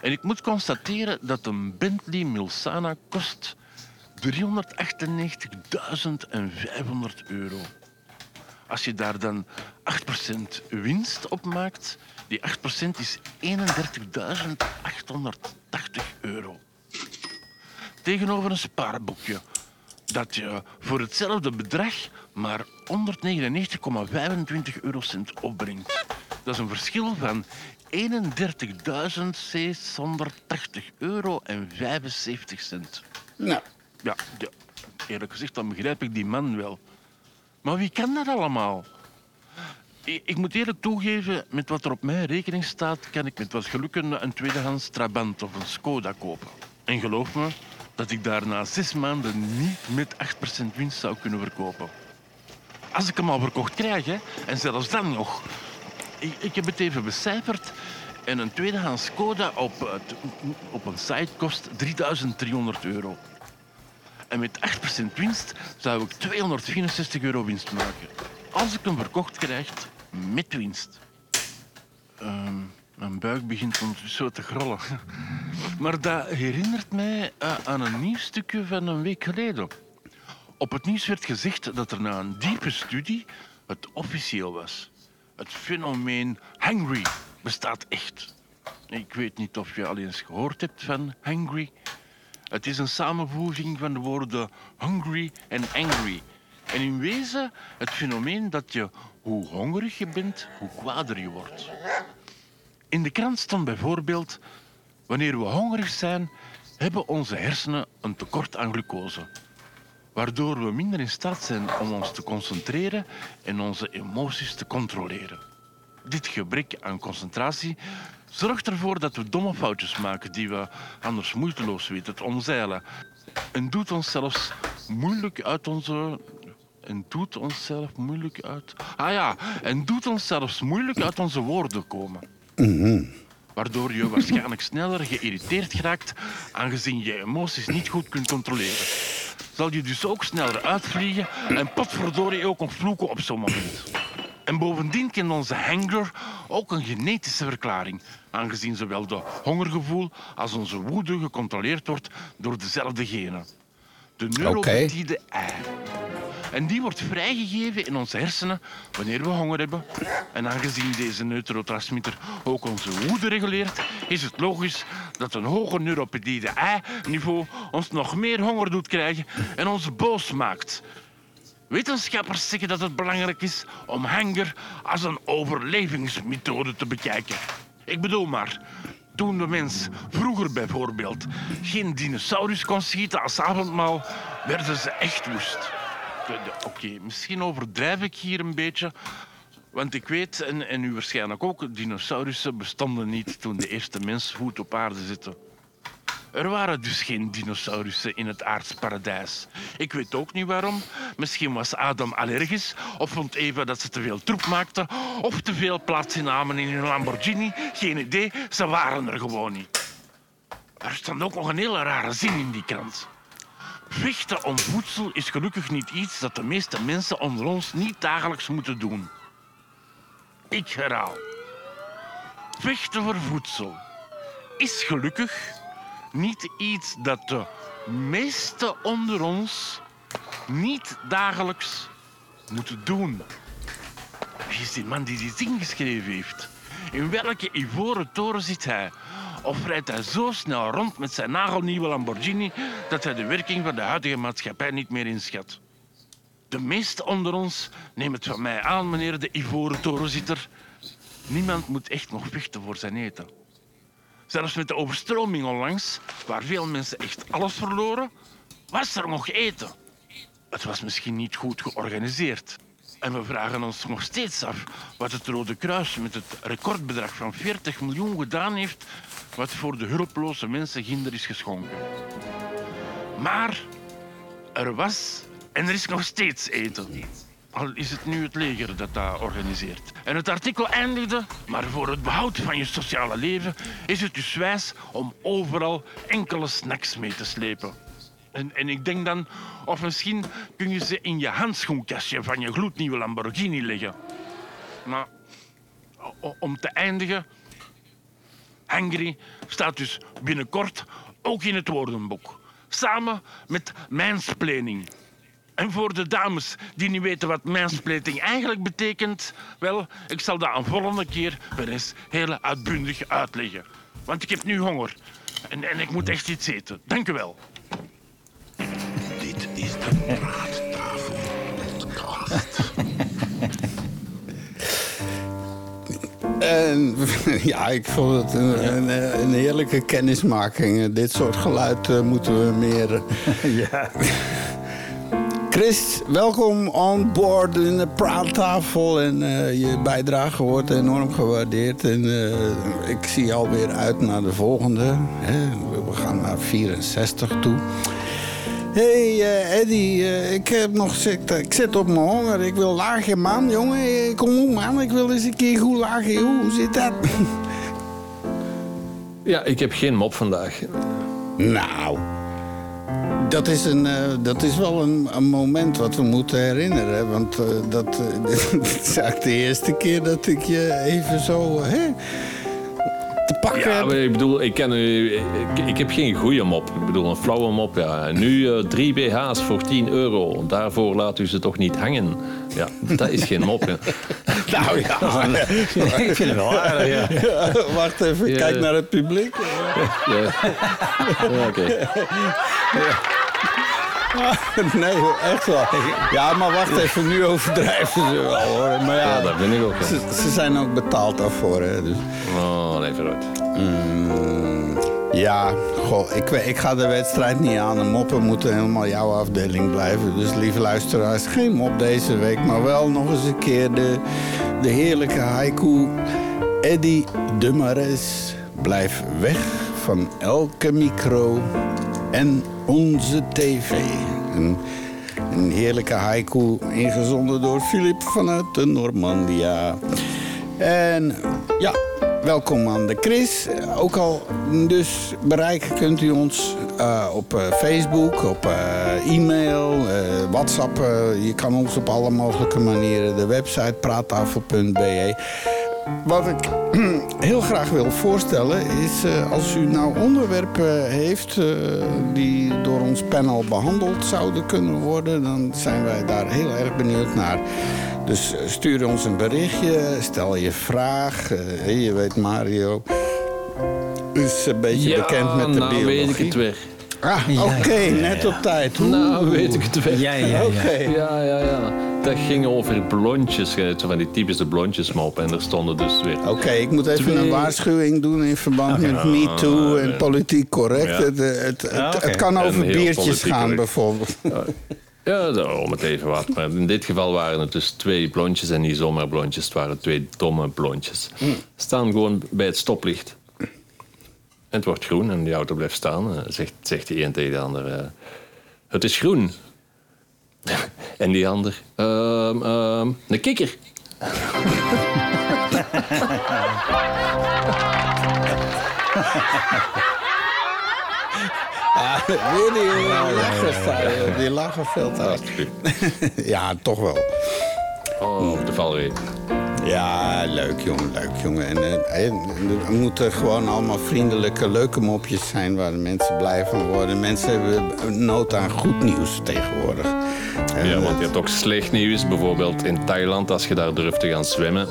En ik moet constateren dat een Bentley Milsana kost 398.500 euro. Als je daar dan 8% winst op maakt, die 8% is 31.880 euro. Tegenover een spaarboekje dat je voor hetzelfde bedrag maar 199,25 eurocent opbrengt. Dat is een verschil van 31.680 euro en 75 cent. Nou. Ja, ja, eerlijk gezegd, dan begrijp ik die man wel. Maar wie kan dat allemaal? Ik, ik moet eerlijk toegeven, met wat er op mijn rekening staat, kan ik met wat geluk een, tweedehands Trabant of een Skoda kopen. En geloof me, dat ik daar na zes maanden niet met 8% winst zou kunnen verkopen. Als ik hem al verkocht krijg, hè, en zelfs dan nog. Ik, ik heb het even becijferd. En een tweedehands Skoda op, eh, op een site kost 3300 euro. En met 8% winst zou ik 264 euro winst maken. Als ik hem verkocht krijg met winst. Ehm, mijn buik begint zo te grollen. Maar dat herinnert mij eh, aan een nieuwsstukje van een week geleden. Op het nieuws werd gezegd dat er na een diepe studie het officieel was. Het fenomeen hangry bestaat echt. Ik weet niet of je al eens gehoord hebt van hangry. Het is een samenvoeging van de woorden hungry en angry. En in wezen het fenomeen dat je, hoe hongerig je bent, hoe kwader je wordt. In de krant stond bijvoorbeeld... Wanneer we hongerig zijn, hebben onze hersenen een tekort aan glucose. Waardoor we minder in staat zijn om ons te concentreren en onze emoties te controleren. Dit gebrek aan concentratie zorgt ervoor dat we domme foutjes maken die we anders moeiteloos weten te omzeilen. En doet ons zelfs moeilijk uit onze en doet ons zelf moeilijk uit. Ah ja, en doet ons zelfs moeilijk uit onze woorden komen. Waardoor je waarschijnlijk sneller geïrriteerd geraakt, aangezien je emoties niet goed kunt controleren. Zal je dus ook sneller uitvliegen en potverdorie ook nog vloeken op zo'n moment. En bovendien kent onze hanger ook een genetische verklaring, aangezien zowel de hongergevoel als onze woede gecontroleerd wordt door dezelfde genen. De neuropeptide I. En die wordt vrijgegeven in onze hersenen wanneer we honger hebben. En aangezien deze neurotransmitter ook onze woede reguleert, is het logisch dat een hoger neuropeptide I-niveau ons nog meer honger doet krijgen en ons boos maakt. Wetenschappers zeggen dat het belangrijk is om hanger als een overlevingsmethode te bekijken. Ik bedoel maar, toen de mens vroeger bijvoorbeeld geen dinosaurus kon schieten als avondmaal, werden ze echt woest. Oké, misschien overdrijf ik hier een beetje, Want ik weet, en, en u waarschijnlijk ook, dinosaurussen bestonden niet toen de eerste mens voet op aarde zette. Er waren dus geen dinosaurussen in het aardsparadijs. Ik weet ook niet waarom. Misschien was Adam allergisch of vond Eva dat ze te veel troep maakte of te veel plaats innamen in een Lamborghini. Geen idee, ze waren er gewoon niet. Er stond ook nog een hele rare zin in die krant. Vechten om voedsel is gelukkig niet iets dat de meeste mensen onder ons niet dagelijks moeten doen. Ik herhaal. Vechten voor voedsel is gelukkig niet iets dat de meeste onder ons niet dagelijks moeten doen. Wie is die man die dit ingeschreven heeft? In welke ivoren toren zit hij? Of rijdt hij zo snel rond met zijn nagelnieuwe Lamborghini dat hij de werking van de huidige maatschappij niet meer inschat? De meeste onder ons, neem het van mij aan, meneer de ivoren torenzitter, niemand moet echt nog vechten voor zijn eten. Zelfs met de overstroming onlangs, waar veel mensen echt alles verloren, was er nog eten. Het was misschien niet goed georganiseerd. En we vragen ons nog steeds af wat het Rode Kruis met het recordbedrag van 40 miljoen gedaan heeft, wat voor de hulpeloze mensen ginder is geschonken. Maar er was en er is nog steeds eten. Al is het nu het leger dat dat organiseert. En het artikel eindigde, maar voor het behoud van je sociale leven is het dus wijs om overal enkele snacks mee te slepen. En, en ik denk dan, of misschien kun je ze in je handschoenkastje van je gloednieuwe Lamborghini leggen. Maar om te eindigen, Hungry staat dus binnenkort ook in het woordenboek. Samen met mansplaining. En voor de dames die niet weten wat mansplaining eigenlijk betekent, wel, ik zal dat een volgende keer weer eens heel uitbundig uitleggen. Want ik heb nu honger. En, en ik moet echt iets eten. Dank u wel. Dit is de Praattafel podcast. En ja, ik vond het een, een, een heerlijke kennismaking. Dit soort geluid eh, moeten we meer. ja. Chris, welkom on board in de praattafel. En eh, je bijdrage wordt enorm gewaardeerd. En eh, ik zie alweer uit naar de volgende. Hè. We gaan naar 64 toe. Hé, hey, eh, Eddie, ik heb nog zit, ik zit op mijn honger. Ik wil lager, man, jongen. Kom op, man. Ik wil eens een keer goed lager. Hoe zit dat? Ja, ik heb geen mop vandaag. Nou, dat is, een, eh, dat is wel een, een moment wat we moeten herinneren. Want eh, dat, eh, dit is eigenlijk de eerste keer dat ik je even zo hè, te pakken Ja, heb. maar ik bedoel, ik, ken, ik, ik heb geen goede mop. Ik bedoel, een flauwe mop, ja. En nu eh, drie BH's voor 10 euro. Daarvoor laat u ze toch niet hangen. Ja, dat is geen mop, hè. Nou ja, ik vind het wel aardig, ja. Ja, wacht even, Ja. kijk naar het publiek. Ja, ja oké. Nee, echt wel. Ja, maar wacht even, nu overdrijven ze wel hoor. Maar ja, Ja, dat vind ik ook. Ze, ze zijn ook betaald daarvoor. Hè, dus. Oh, nee, vooruit. Mm, ja, goh, ik, ik ga de wedstrijd niet aan. De moppen moeten helemaal jouw afdeling blijven. Dus lieve luisteraars, geen mop deze week. Maar wel nog eens een keer de, de heerlijke haiku. Eddie de Mares, blijf weg van elke micro en onze tv. Een, heerlijke haiku ingezonden door Filip vanuit de Normandia. En ja, welkom aan de Chris. Ook al dus bereiken kunt u ons eh, op eh, Facebook, op eh, e-mail, WhatsApp. je kan ons op alle mogelijke manieren. De website praattafel.be. Wat ik heel graag wil voorstellen is eh, als u nou onderwerpen heeft eh, die door ons panel behandeld zouden kunnen worden, dan zijn wij daar heel erg benieuwd naar. Dus eh, stuur ons een berichtje, stel je vraag. Eh, je weet Mario is een beetje Ja, bekend met de nou biologie. weet ik het weer. Ah, oké, net op tijd. Nou, weet ik het weer. Ja, ja, ja. Oké. Ja, ja, ja. Dat ging over blondjes, zo van die typische blondjesmop. En er stonden dus weer... Oké, ik moet even Twee- een waarschuwing doen in verband met Ja, MeToo en ja. politiek correct. Ja. Het, het, het, Ja, oké. het kan En over biertjes gaan correct. bijvoorbeeld. Ja, zo, om het even wat. Maar in dit geval waren het dus twee blondjes en niet zomaar blondjes. Het waren twee domme blondjes. Staan gewoon bij het stoplicht. En het wordt groen en die auto blijft staan. Eh, Zegt, zegt die een tegen de ander... eh, het is groen. en die ander... ehm ehm een kikker. Ja, weer die joh, die lacherveld daar. ja, toch wel. Oh, de valreep. Ja, leuk jongen, leuk jongen. En, eh, eh, er moeten gewoon allemaal vriendelijke, leuke mopjes zijn waar de mensen blij van worden. Mensen hebben nood aan goed nieuws tegenwoordig. En Ja, want dat- je hebt ook slecht nieuws. Bijvoorbeeld in Thailand, als je daar durft te gaan zwemmen.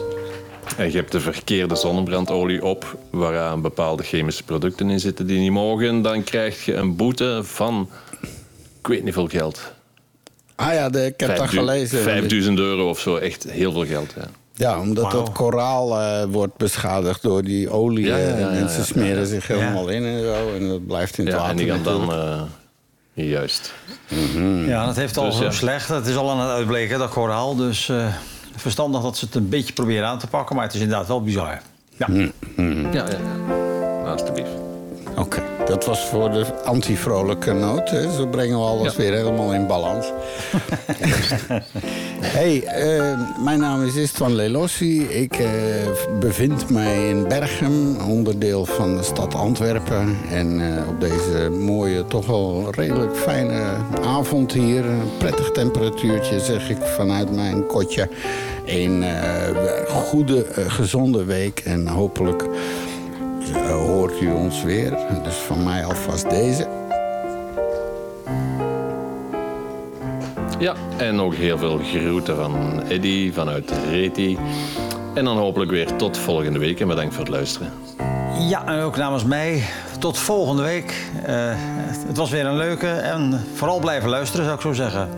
En je hebt de verkeerde zonnebrandolie op, waaraan bepaalde chemische producten in zitten die niet mogen. Dan krijg je een boete van, ik weet niet veel geld. Ah ja, de, ik heb dat gelezen. 5000 euro of zo, echt heel veel geld. Ja. Ja, omdat dat koraal eh, wordt beschadigd door die olie. Ja, ja, eh, ja, en ja, smeren ja. zich Ja. helemaal in en zo. En dat blijft in het Ja, water en die dan... eh, juist. Ja, dat heeft al Dus zo ja. slecht. Het is al aan het uitbleken, dat koraal. Dus eh, verstandig dat ze het een beetje proberen aan te pakken. Maar het is inderdaad wel bizar. Ja. Ja, ja, ja. Alsjeblieft. Oké, dat was voor de anti-vrolijke noot. Hè. Zo brengen we alles weer helemaal in balans. hey, eh, mijn naam is Istvan Lelossi. Ik eh, bevind mij in Berchem, onderdeel van de stad Antwerpen. En eh, op deze mooie, toch wel redelijk fijne avond hier... een prettig temperatuurtje, zeg ik vanuit mijn kotje... een goede, gezonde week en hopelijk... Hoort u ons weer. Dus van mij alvast deze. Ja, en ook heel veel groeten van Eddy vanuit Reti. En dan hopelijk weer tot volgende week en bedankt voor het luisteren. Ja, en ook namens mij. Tot volgende week. Eh, het was weer een leuke. En vooral blijven luisteren, zou ik zo zeggen.